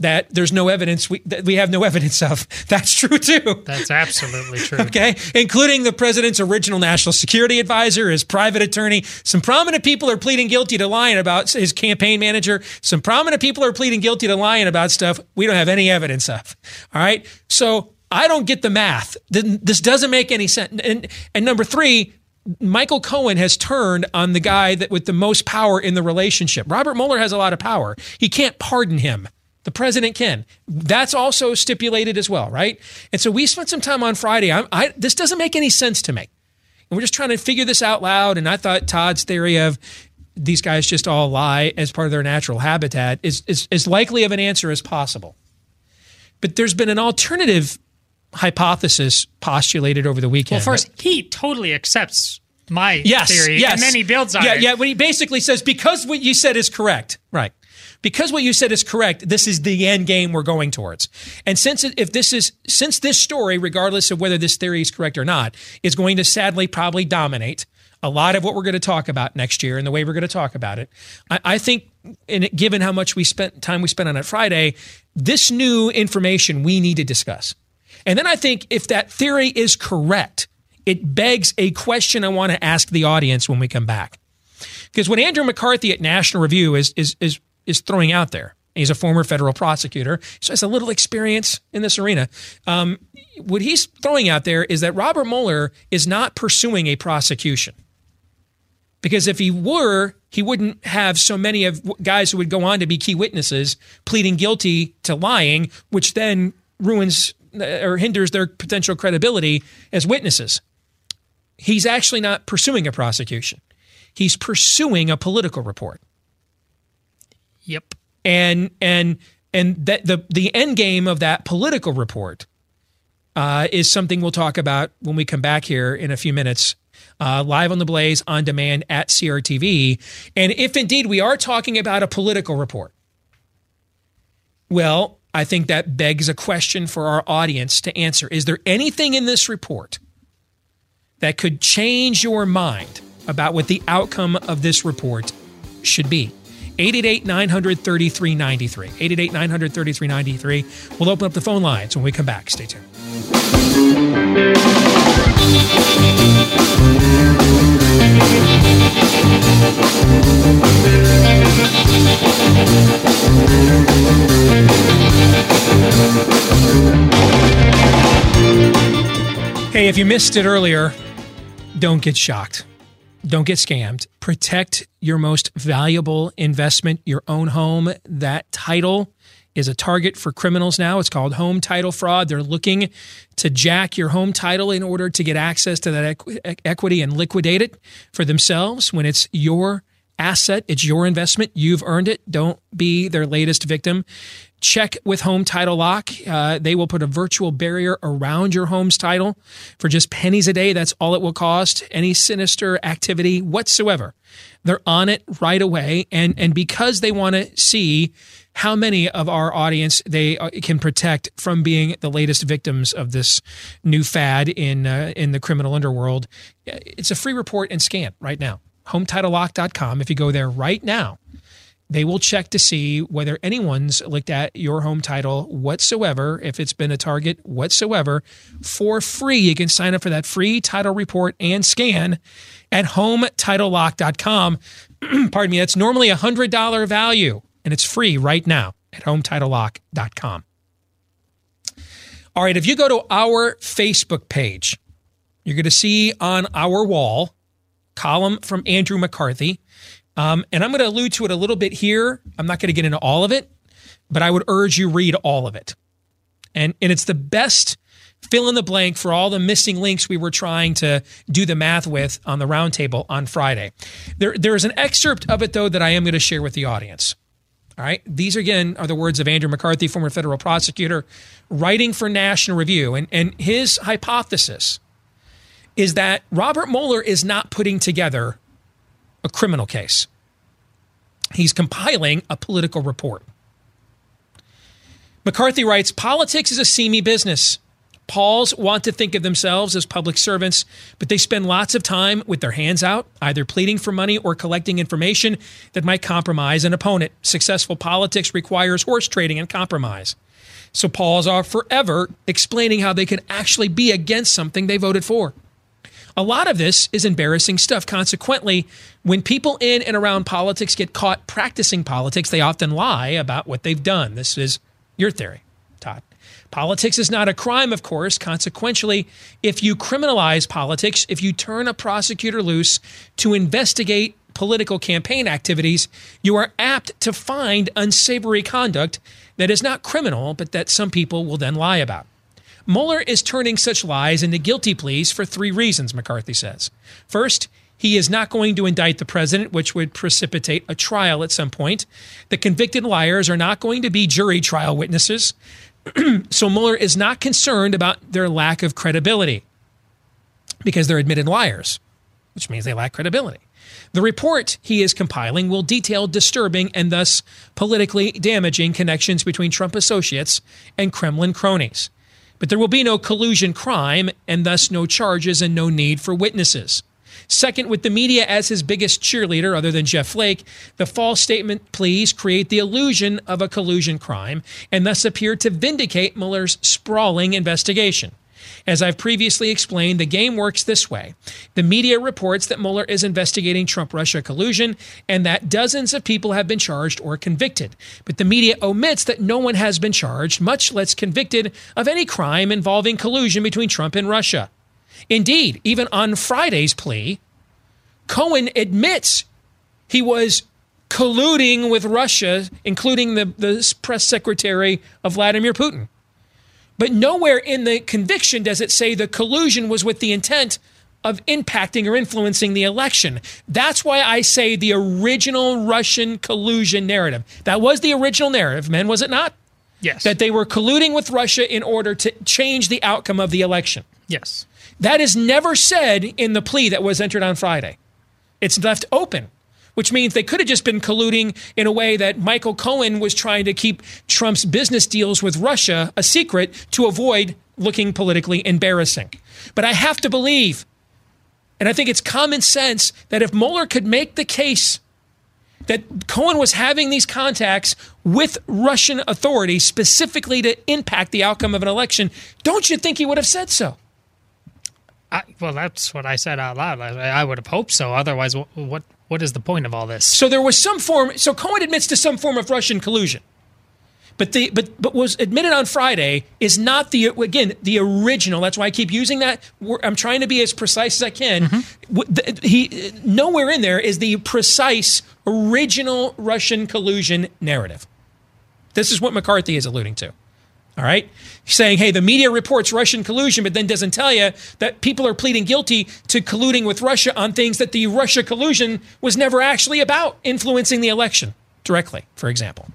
that there's no evidence we that we have no evidence of. That's true too. That's absolutely true. Okay, including the president's original national security advisor, his private attorney. Some prominent people are pleading guilty to lying about his campaign manager. Some prominent people are pleading guilty to lying about stuff we don't have any evidence of. All right, so I don't get the math. This doesn't make any sense. And, and number three, Michael Cohen has turned on the guy that with the most power in the relationship. Robert Mueller has a lot of power. He can't pardon him. The president can. That's also stipulated as well, right? And so we spent some time on Friday. I, I, this doesn't make any sense to me. And we're just trying to figure this out loud. And I thought Todd's theory of these guys just all lie as part of their natural habitat is, is as likely of an answer as possible. But there's been an alternative hypothesis postulated over the weekend. Well, first, he totally accepts my yes, theory, yes. and then he builds on yeah, it. Yeah, when he basically says, because what you said is correct. Right. Because what you said is correct, this is the end game we're going towards. And since if this is since this story, regardless of whether this theory is correct or not, is going to sadly probably dominate a lot of what we're going to talk about next year and the way we're going to talk about it. I, I think, in given how much we spent time we spent on it Friday, this new information we need to discuss. And then I think if that theory is correct, it begs a question I want to ask the audience when we come back. Because what Andrew McCarthy at National Review is is is is throwing out there, he's a former federal prosecutor, so he has a little experience in this arena. Um, what he's throwing out there is that Robert Mueller is not pursuing a prosecution. Because if he were, he wouldn't have so many of guys who would go on to be key witnesses pleading guilty to lying, which then ruins or hinders their potential credibility as witnesses. He's actually not pursuing a prosecution. He's pursuing a political report. And and and that the the end game of that political report uh, is something we'll talk about when we come back here in a few minutes. Uh, live on the Blaze on demand at CRTV. And if indeed we are talking about a political report, well, I think that begs a question for our audience to answer. Is there anything in this report that could change your mind about what the outcome of this report should be? 888 900 3393. 888 900 3393. We'll open up the phone lines when we come back. Stay tuned. Hey, if you missed it earlier, don't get shocked. Don't get scammed. Protect your most valuable investment, your own home. That title is a target for criminals now. It's called home title fraud. They're looking to jack your home title in order to get access to that equ- equity and liquidate it for themselves when it's your asset, it's your investment, you've earned it. Don't be their latest victim. Check with Home Title Lock. Uh, they will put a virtual barrier around your home's title for just pennies a day. That's all it will cost. Any sinister activity whatsoever, they're on it right away. And and because they want to see how many of our audience they uh, can protect from being the latest victims of this new fad in uh, in the criminal underworld, it's a free report and scan right now. HometitleLock.com. If you go there right now They will check to see whether anyone's looked at your home title whatsoever, if it's been a target whatsoever, for free. You can sign up for that free title report and scan at hometitlelock.com. Pardon me, that's normally a $100 value, and it's free right now at hometitlelock.com. All right, if you go to our Facebook page, you're going to see on our wall column from Andrew McCarthy. Um, and I'm going to allude to it a little bit here. I'm not going to get into all of it, but I would urge you read all of it. And, and it's the best fill in the blank for all the missing links we were trying to do the math with on the roundtable on Friday. There, there is an excerpt of it, though, that I am going to share with the audience. All right. These again are the words of Andrew McCarthy, former federal prosecutor, writing for National Review. And, and his hypothesis is that Robert Mueller is not putting together a criminal case. He's compiling a political report. McCarthy writes Politics is a seamy business. Pols want to think of themselves as public servants, but they spend lots of time with their hands out, either pleading for money or collecting information that might compromise an opponent. Successful politics requires horse trading and compromise. So Pols are forever explaining how they can actually be against something they voted for. A lot of this is embarrassing stuff. Consequently, when people in and around politics get caught practicing politics, they often lie about what they've done. This is your theory, Todd. Politics is not a crime, of course. Consequently, if you criminalize politics, if you turn a prosecutor loose to investigate political campaign activities, you are apt to find unsavory conduct that is not criminal, but that some people will then lie about. Mueller is turning such lies into guilty pleas for three reasons, McCarthy says. First, he is not going to indict the president, which would precipitate a trial at some point. The convicted liars are not going to be jury trial witnesses. so Mueller is not concerned about their lack of credibility because they're admitted liars, which means they lack credibility. The report he is compiling will detail disturbing and thus politically damaging connections between Trump associates and Kremlin cronies. But there will be no collusion crime and thus no charges and no need for witnesses. Second, with the media as his biggest cheerleader, other than Jeff Flake, the false statement pleas create the illusion of a collusion crime and thus appear to vindicate Mueller's sprawling investigation. As I've previously explained, the game works this way. The media reports that Mueller is investigating Trump Russia collusion and that dozens of people have been charged or convicted. But the media omits that no one has been charged, much less convicted, of any crime involving collusion between Trump and Russia. Indeed, even on Friday's plea, Cohen admits he was colluding with Russia, including the, the press secretary of Vladimir Putin. But nowhere in the conviction does it say the collusion was with the intent of impacting or influencing the election. That's why I say the original Russian collusion narrative. That was the original narrative, men, was it not? Yes. That they were colluding with Russia in order to change the outcome of the election. Yes. That is never said in the plea that was entered on Friday. It's left open which means they could have just been colluding in a way that Michael Cohen was trying to keep Trump's business deals with Russia a secret to avoid looking politically embarrassing. But I have to believe, and I think it's common sense, that if Mueller could make the case that Cohen was having these contacts with Russian authorities specifically to impact the outcome of an election, don't you think he would have said so? I, well, that's what I said out loud. I, I would have hoped so. Otherwise, what, what what is the point of all this? So there was some form. So Cohen admits to some form of Russian collusion, but the but but was admitted on Friday is not the again the original. That's why I keep using that. I'm trying to be as precise as I can. Mm-hmm. He nowhere in there is the precise original Russian collusion narrative. This is what McCarthy is alluding to. All right. Saying, hey, the media reports Russian collusion, but then doesn't tell you that people are pleading guilty to colluding with Russia on things that the Russia collusion was never actually about influencing the election directly, for example.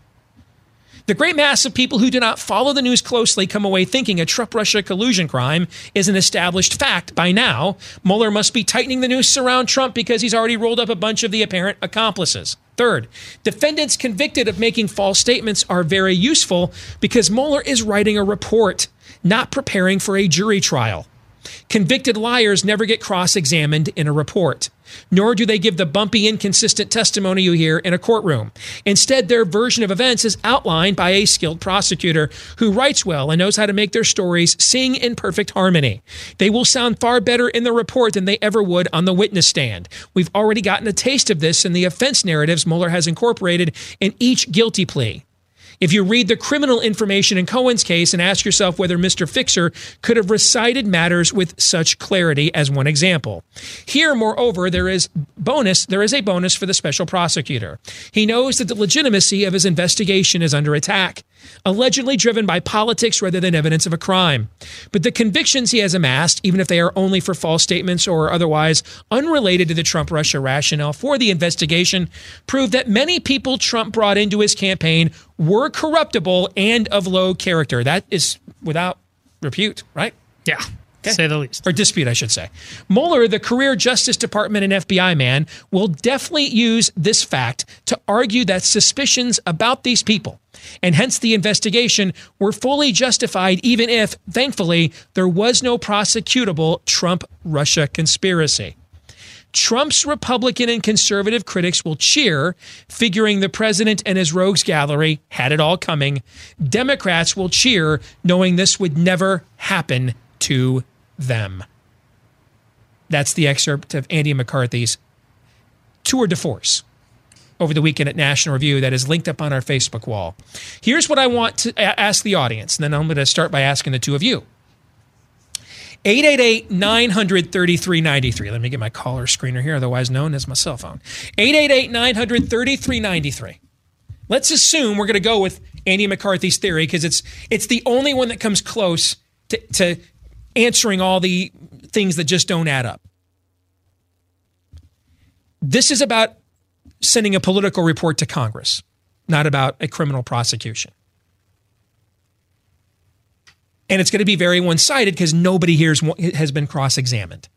The great mass of people who do not follow the news closely come away thinking a Trump Russia collusion crime is an established fact by now. Mueller must be tightening the noose around Trump because he's already rolled up a bunch of the apparent accomplices. Third, defendants convicted of making false statements are very useful because Mueller is writing a report, not preparing for a jury trial. Convicted liars never get cross examined in a report, nor do they give the bumpy, inconsistent testimony you hear in a courtroom. Instead, their version of events is outlined by a skilled prosecutor who writes well and knows how to make their stories sing in perfect harmony. They will sound far better in the report than they ever would on the witness stand. We've already gotten a taste of this in the offense narratives Mueller has incorporated in each guilty plea. If you read the criminal information in Cohen's case and ask yourself whether Mr. Fixer could have recited matters with such clarity as one example. Here, moreover, there is bonus, there is a bonus for the special prosecutor. He knows that the legitimacy of his investigation is under attack, allegedly driven by politics rather than evidence of a crime. But the convictions he has amassed, even if they are only for false statements or otherwise unrelated to the Trump Russia rationale for the investigation, prove that many people Trump brought into his campaign were corruptible and of low character. That is without repute, right? Yeah. Say the least. Or dispute, I should say. Mueller, the career Justice Department and FBI man, will definitely use this fact to argue that suspicions about these people, and hence the investigation, were fully justified, even if, thankfully, there was no prosecutable Trump Russia conspiracy. Trump's Republican and conservative critics will cheer, figuring the president and his rogues gallery had it all coming. Democrats will cheer, knowing this would never happen to them. That's the excerpt of Andy McCarthy's tour de force over the weekend at National Review that is linked up on our Facebook wall. Here's what I want to ask the audience, and then I'm going to start by asking the two of you. 888 900 3393. Let me get my caller screener here, otherwise known as my cell phone. 888 900 3393. Let's assume we're going to go with Andy McCarthy's theory because it's it's the only one that comes close to, to answering all the things that just don't add up. This is about sending a political report to Congress, not about a criminal prosecution. And it's going to be very one sided because nobody here has been cross examined.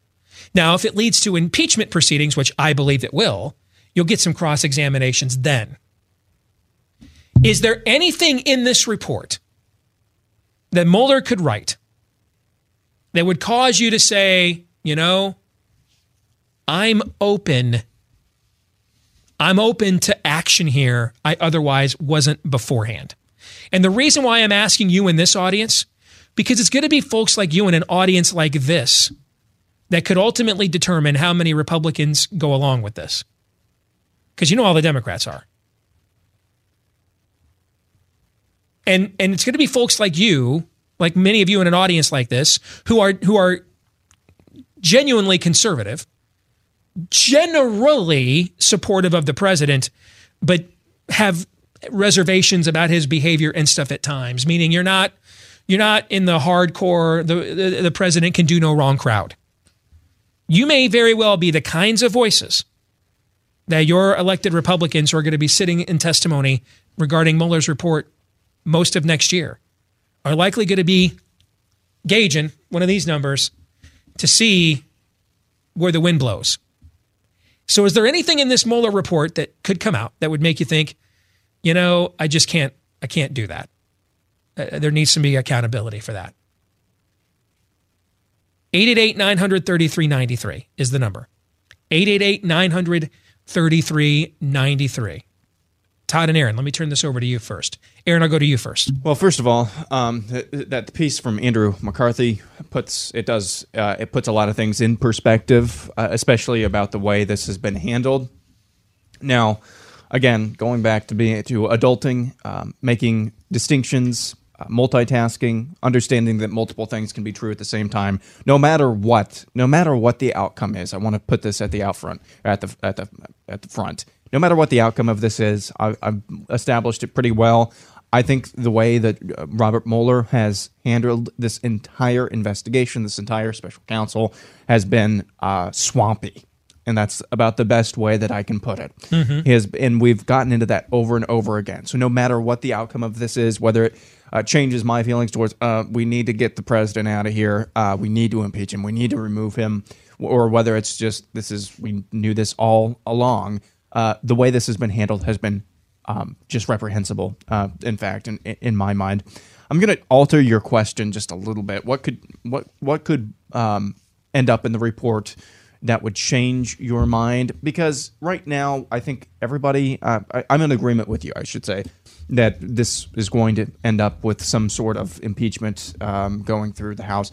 Now, if it leads to impeachment proceedings, which I believe it will, you'll get some cross examinations then. Is there anything in this report that Mueller could write that would cause you to say, you know, I'm open. I'm open to action here I otherwise wasn't beforehand. And the reason why I'm asking you in this audience because it's going to be folks like you in an audience like this that could ultimately determine how many Republicans go along with this. Because you know all the Democrats are. And and it's going to be folks like you, like many of you in an audience like this, who are who are genuinely conservative, generally supportive of the president, but have reservations about his behavior and stuff at times, meaning you're not you're not in the hardcore, the, the, the president can do no wrong crowd. You may very well be the kinds of voices that your elected Republicans who are going to be sitting in testimony regarding Mueller's report most of next year are likely going to be gauging one of these numbers to see where the wind blows. So, is there anything in this Mueller report that could come out that would make you think, you know, I just can't, I can't do that? Uh, there needs to be accountability for that. 888 900 3393 is the number. 888 900 3393. Todd and Aaron, let me turn this over to you first. Aaron, I'll go to you first. Well, first of all, um, that piece from Andrew McCarthy puts it does uh, it puts a lot of things in perspective, uh, especially about the way this has been handled. Now, again, going back to being to adulting, um, making distinctions, uh, multitasking, understanding that multiple things can be true at the same time, no matter what, no matter what the outcome is. I want to put this at the out front, at the at the at the front. No matter what the outcome of this is, I, I've established it pretty well. I think the way that uh, Robert Mueller has handled this entire investigation, this entire special counsel, has been uh, swampy and that's about the best way that I can put it. Mm-hmm. Has, and we've gotten into that over and over again. So no matter what the outcome of this is, whether it uh, changes my feelings towards uh, we need to get the president out of here, uh, we need to impeach him, we need to remove him, or whether it's just this is we knew this all along. Uh, the way this has been handled has been um, just reprehensible. Uh, in fact, in, in my mind, I'm going to alter your question just a little bit. What could what what could um, end up in the report that would change your mind? Because right now, I think everybody, uh, I, I'm in agreement with you, I should say, that this is going to end up with some sort of impeachment um, going through the House.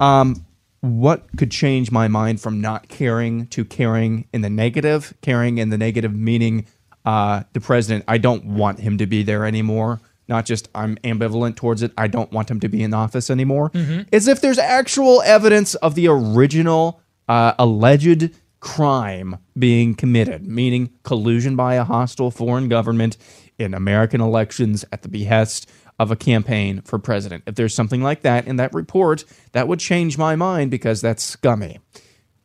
Um, what could change my mind from not caring to caring in the negative? Caring in the negative meaning uh, the president, I don't want him to be there anymore. Not just I'm ambivalent towards it, I don't want him to be in office anymore. Is if there's actual evidence of the original uh, alleged crime being committed, meaning collusion by a hostile foreign government in American elections at the behest of a campaign for president. If there's something like that in that report, that would change my mind because that's scummy.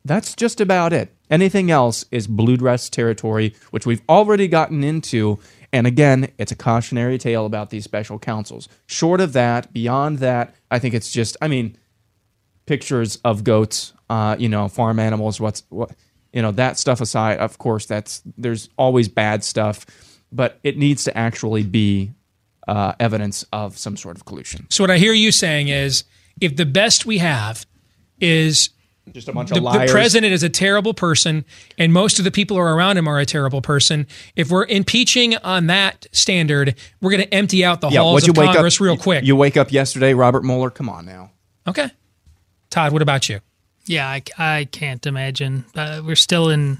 That's just about it. Anything else is blue dress territory, which we've already gotten into. And again, it's a cautionary tale about these special counsels. Short of that, beyond that, I think it's just, I mean, pictures of goats, uh, you know, farm animals, what's what, you know, that stuff aside. Of course, that's there's always bad stuff, but it needs to actually be uh, evidence of some sort of collusion. So what I hear you saying is, if the best we have is Just a bunch the, of the president is a terrible person, and most of the people who are around him are a terrible person. If we're impeaching on that standard, we're going to empty out the halls what'd of wake Congress up, real quick. You wake up yesterday, Robert Mueller. Come on now. okay, Todd, what about you? Yeah, I, I can't imagine. Uh, we're still in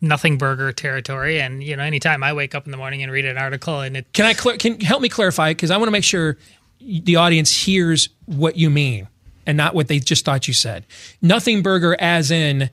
nothing burger territory, and you know, anytime I wake up in the morning and read an article, and it Can I cl- can help me clarify because I want to make sure the audience hears what you mean and not what they just thought you said. Nothing burger, as in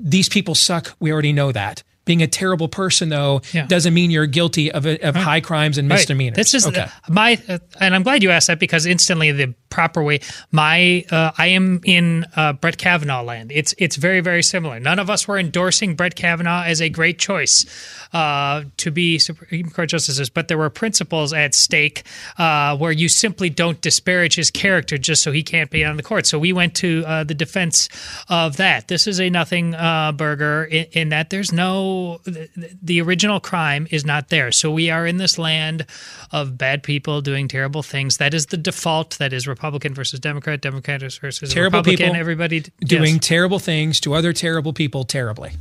these people suck. We already know that. Being a terrible person, though, Yeah. doesn't mean you're guilty of, of high crimes and Right. misdemeanors. This is okay. my, uh, and I'm glad you asked that because instantly the proper way. My, uh, I am in uh, Brett Kavanaugh land. It's it's very very similar. None of us were endorsing Brett Kavanaugh as a great choice uh, to be Supreme Court justices, but there were principles at stake uh, where you simply don't disparage his character just so he can't be on the court. So we went to uh, the defense of that. This is a nothing uh, burger in, in that there's no the, the original crime is not there. So we are in this land of bad people doing terrible things. That is the default. That is Republican versus Democrat, Democrat versus Terrible Republican. people Everybody doing yes. terrible things to other terrible people terribly.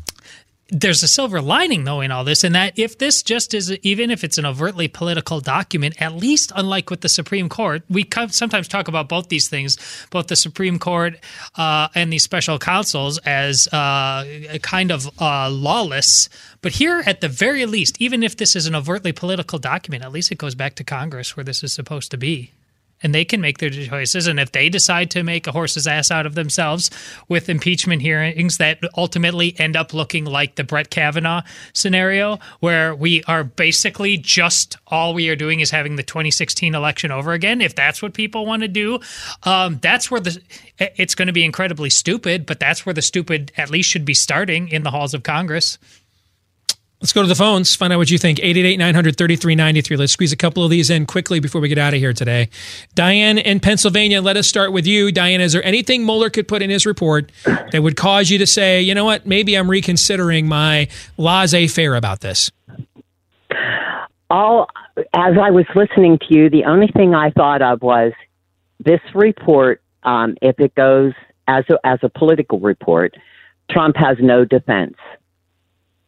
There's a silver lining though in all this and that if this just is even if it's an overtly political document at least unlike with the supreme court we sometimes talk about both these things both the supreme court uh, and these special counsels as uh, kind of uh, lawless. But here at the very least even if this is an overtly political document at least it goes back to congress where this is supposed to be and they can make their choices. And if they decide to make a horse's ass out of themselves with impeachment hearings that ultimately end up looking like the Brett Kavanaugh scenario, where we are basically just all we are doing is having the 2016 election over again, if that's what people want to do, um, that's where the it's going to be incredibly stupid. But that's where the stupid at least should be starting in the halls of Congress. Let's go to the phones, find out what you think. 888 900 3393. Let's squeeze a couple of these in quickly before we get out of here today. Diane in Pennsylvania, let us start with you. Diane, is there anything Mueller could put in his report that would cause you to say, you know what, maybe I'm reconsidering my laissez faire about this? all as I was listening to you, the only thing I thought of was this report. Um, if it goes as a, as a political report, Trump has no defense.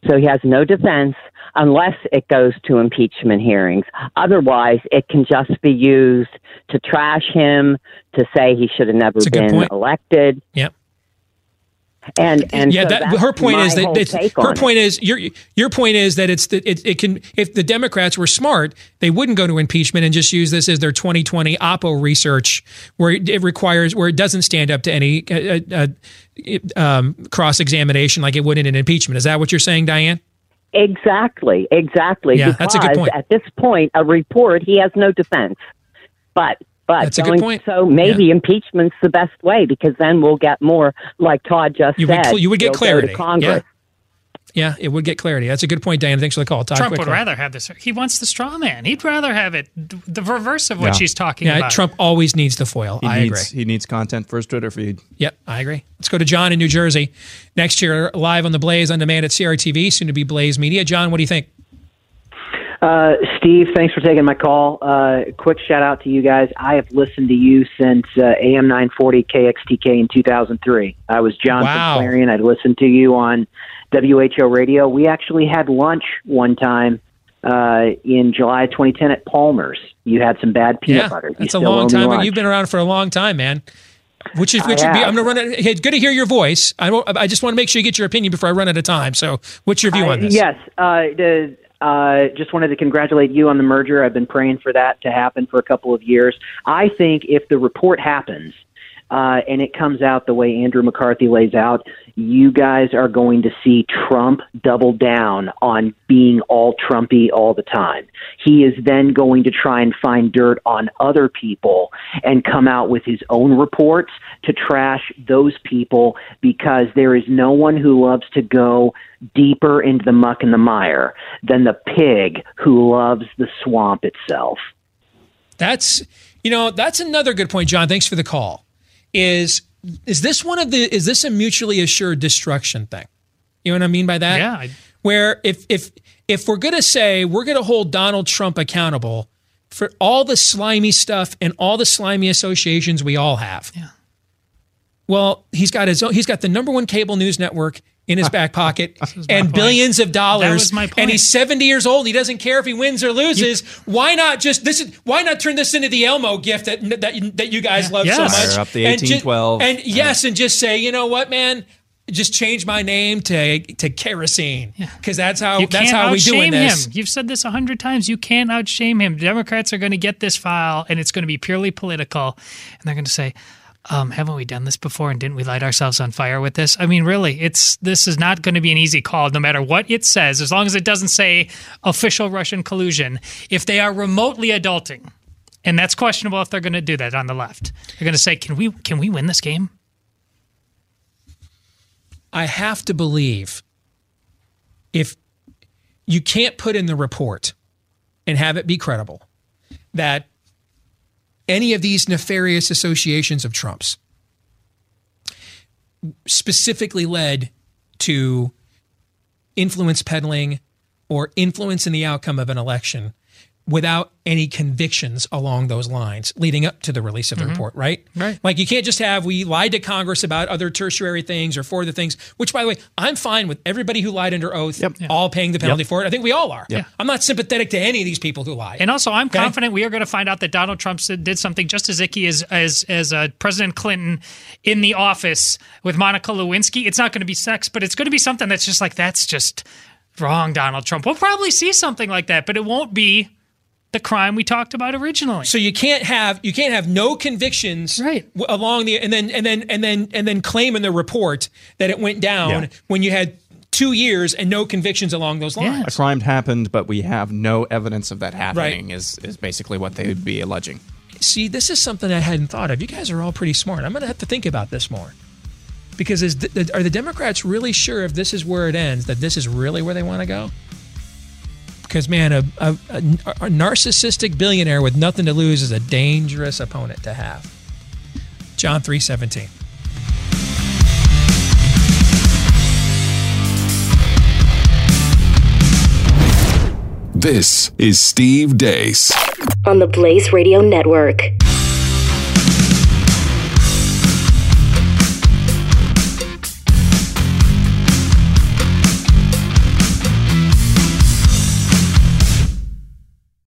So he has no defense unless it goes to impeachment hearings. Otherwise, it can just be used to trash him, to say he should have never That's a good been point. elected. Yep. And and yeah, so that, her point is that it's, her point is your your point is that it's that it, it can if the Democrats were smart, they wouldn't go to impeachment and just use this as their 2020 Oppo research, where it, it requires where it doesn't stand up to any uh, uh, uh, um, cross examination like it would in an impeachment. Is that what you're saying, Diane? Exactly, exactly. Yeah, because that's a good point. At this point, a report, he has no defense. But but That's a good point. so maybe impeachment's the best way because then we'll get more, like Todd just You would said. cl- you would get clarity. to Congress. Yeah, it would get clarity. That's a good point, Diane. Thanks for the call. Todd, Trump would rather have this. He wants the straw man. He'd rather have it the reverse of what Yeah. she's talking Yeah, about. Trump always needs the foil. He I needs agree. he needs content for his Twitter feed. Yep, I agree. Let's go to John in New Jersey. Next year, live on the Blaze on demand at CRTV, soon to be Blaze Media. John, what do you think? Uh, Steve, thanks for taking my call. Uh, quick shout out to you guys. I have listened to you since uh, AM 940 KXTK in 2003. I was John Wow. from Clarion. I'd listened to you on WHO radio. We actually had lunch one time uh, in July 2010 at Palmer's. You had some bad peanut yeah, butter. You that's a long time. lunch. You've been around for a long time, man. Which is which would be. I'm going to run it. Hey, good to hear your voice. I I just want to make sure you get your opinion before I run out of time. So, what's your view I- on this? Yes. Uh, the, uh, just wanted to congratulate you on the merger. I've been praying for that to happen for a couple of years. I think if the report happens uh, and it comes out the way Andrew McCarthy lays out, you guys are going to see Trump double down on being all Trumpy all the time. He is then going to try and find dirt on other people and come out with his own reports to trash those people because there is no one who loves to go deeper into the muck and the mire than the pig who loves the swamp itself. That's you know that's another good point, John. Thanks for the call. Is is this one of the is this a mutually assured destruction thing? You know what I mean by that? Yeah, I- Where if if if we're gonna say we're gonna hold Donald Trump accountable for all the slimy stuff and all the slimy associations we all have. Yeah. Well, he's got his own, he's got the number one cable news network in his back pocket and point. billions of dollars. That was my And he's 70 years old. He doesn't care if he wins or loses. why not just this is why not turn this into the Elmo gift that that, that you guys love so much? Fire up the And ju- 1812. And, yes, and just say, you know what, man? Just change my name to to kerosene because that's how You that's how we outshame doing this. him. You've said this a hundred times. You can't outshame him. Democrats are going to get this file, and it's going to be purely political, and they're going to say, um, "Haven't we done this before? And didn't we light ourselves on fire with this?" I mean, really, it's this is not going to be an easy call, no matter what it says, as long as it doesn't say official Russian collusion. If they are remotely adulting, and that's questionable if they're going to do that on the left, they're going to say, "Can we can we win this game?" I have to believe if you can't put in the report and have it be credible that any of these nefarious associations of Trump's specifically led to influence peddling or influence in the outcome of an election without any convictions along those lines leading up to the release of the report, right? Right. Like you can't just have we lied to Congress about other tertiary things or for the things, which by the way, I'm fine with everybody who lied under oath all paying the penalty for it. I think we all are. Yeah. I'm not sympathetic to any of these people who lie. And also, I'm Okay? confident we are going to find out that Donald Trump did something just as icky as as as uh, President Clinton in the office with Monica Lewinsky. It's not going to be sex, but it's going to be something that's just like that's just wrong, Donald Trump. We'll probably see something like that, but it won't be the crime we talked about originally. So you can't have you can't have no convictions Right. w- along the and then and then and then and then claim in the report that it went down Yeah. when you had two years and no convictions along those lines. A crime happened, but we have no evidence of that happening. Is is basically what they would be alleging. See, this is something I hadn't thought of. You guys are all pretty smart. I'm going to have to think about this more. Because is the, are the Democrats really sure if this is where it ends, that this is really where they want to go? Because, man, a, a, a, a narcissistic billionaire with nothing to lose is a dangerous opponent to have. John 317. This is Steve Deace. on the Blaze Radio Network.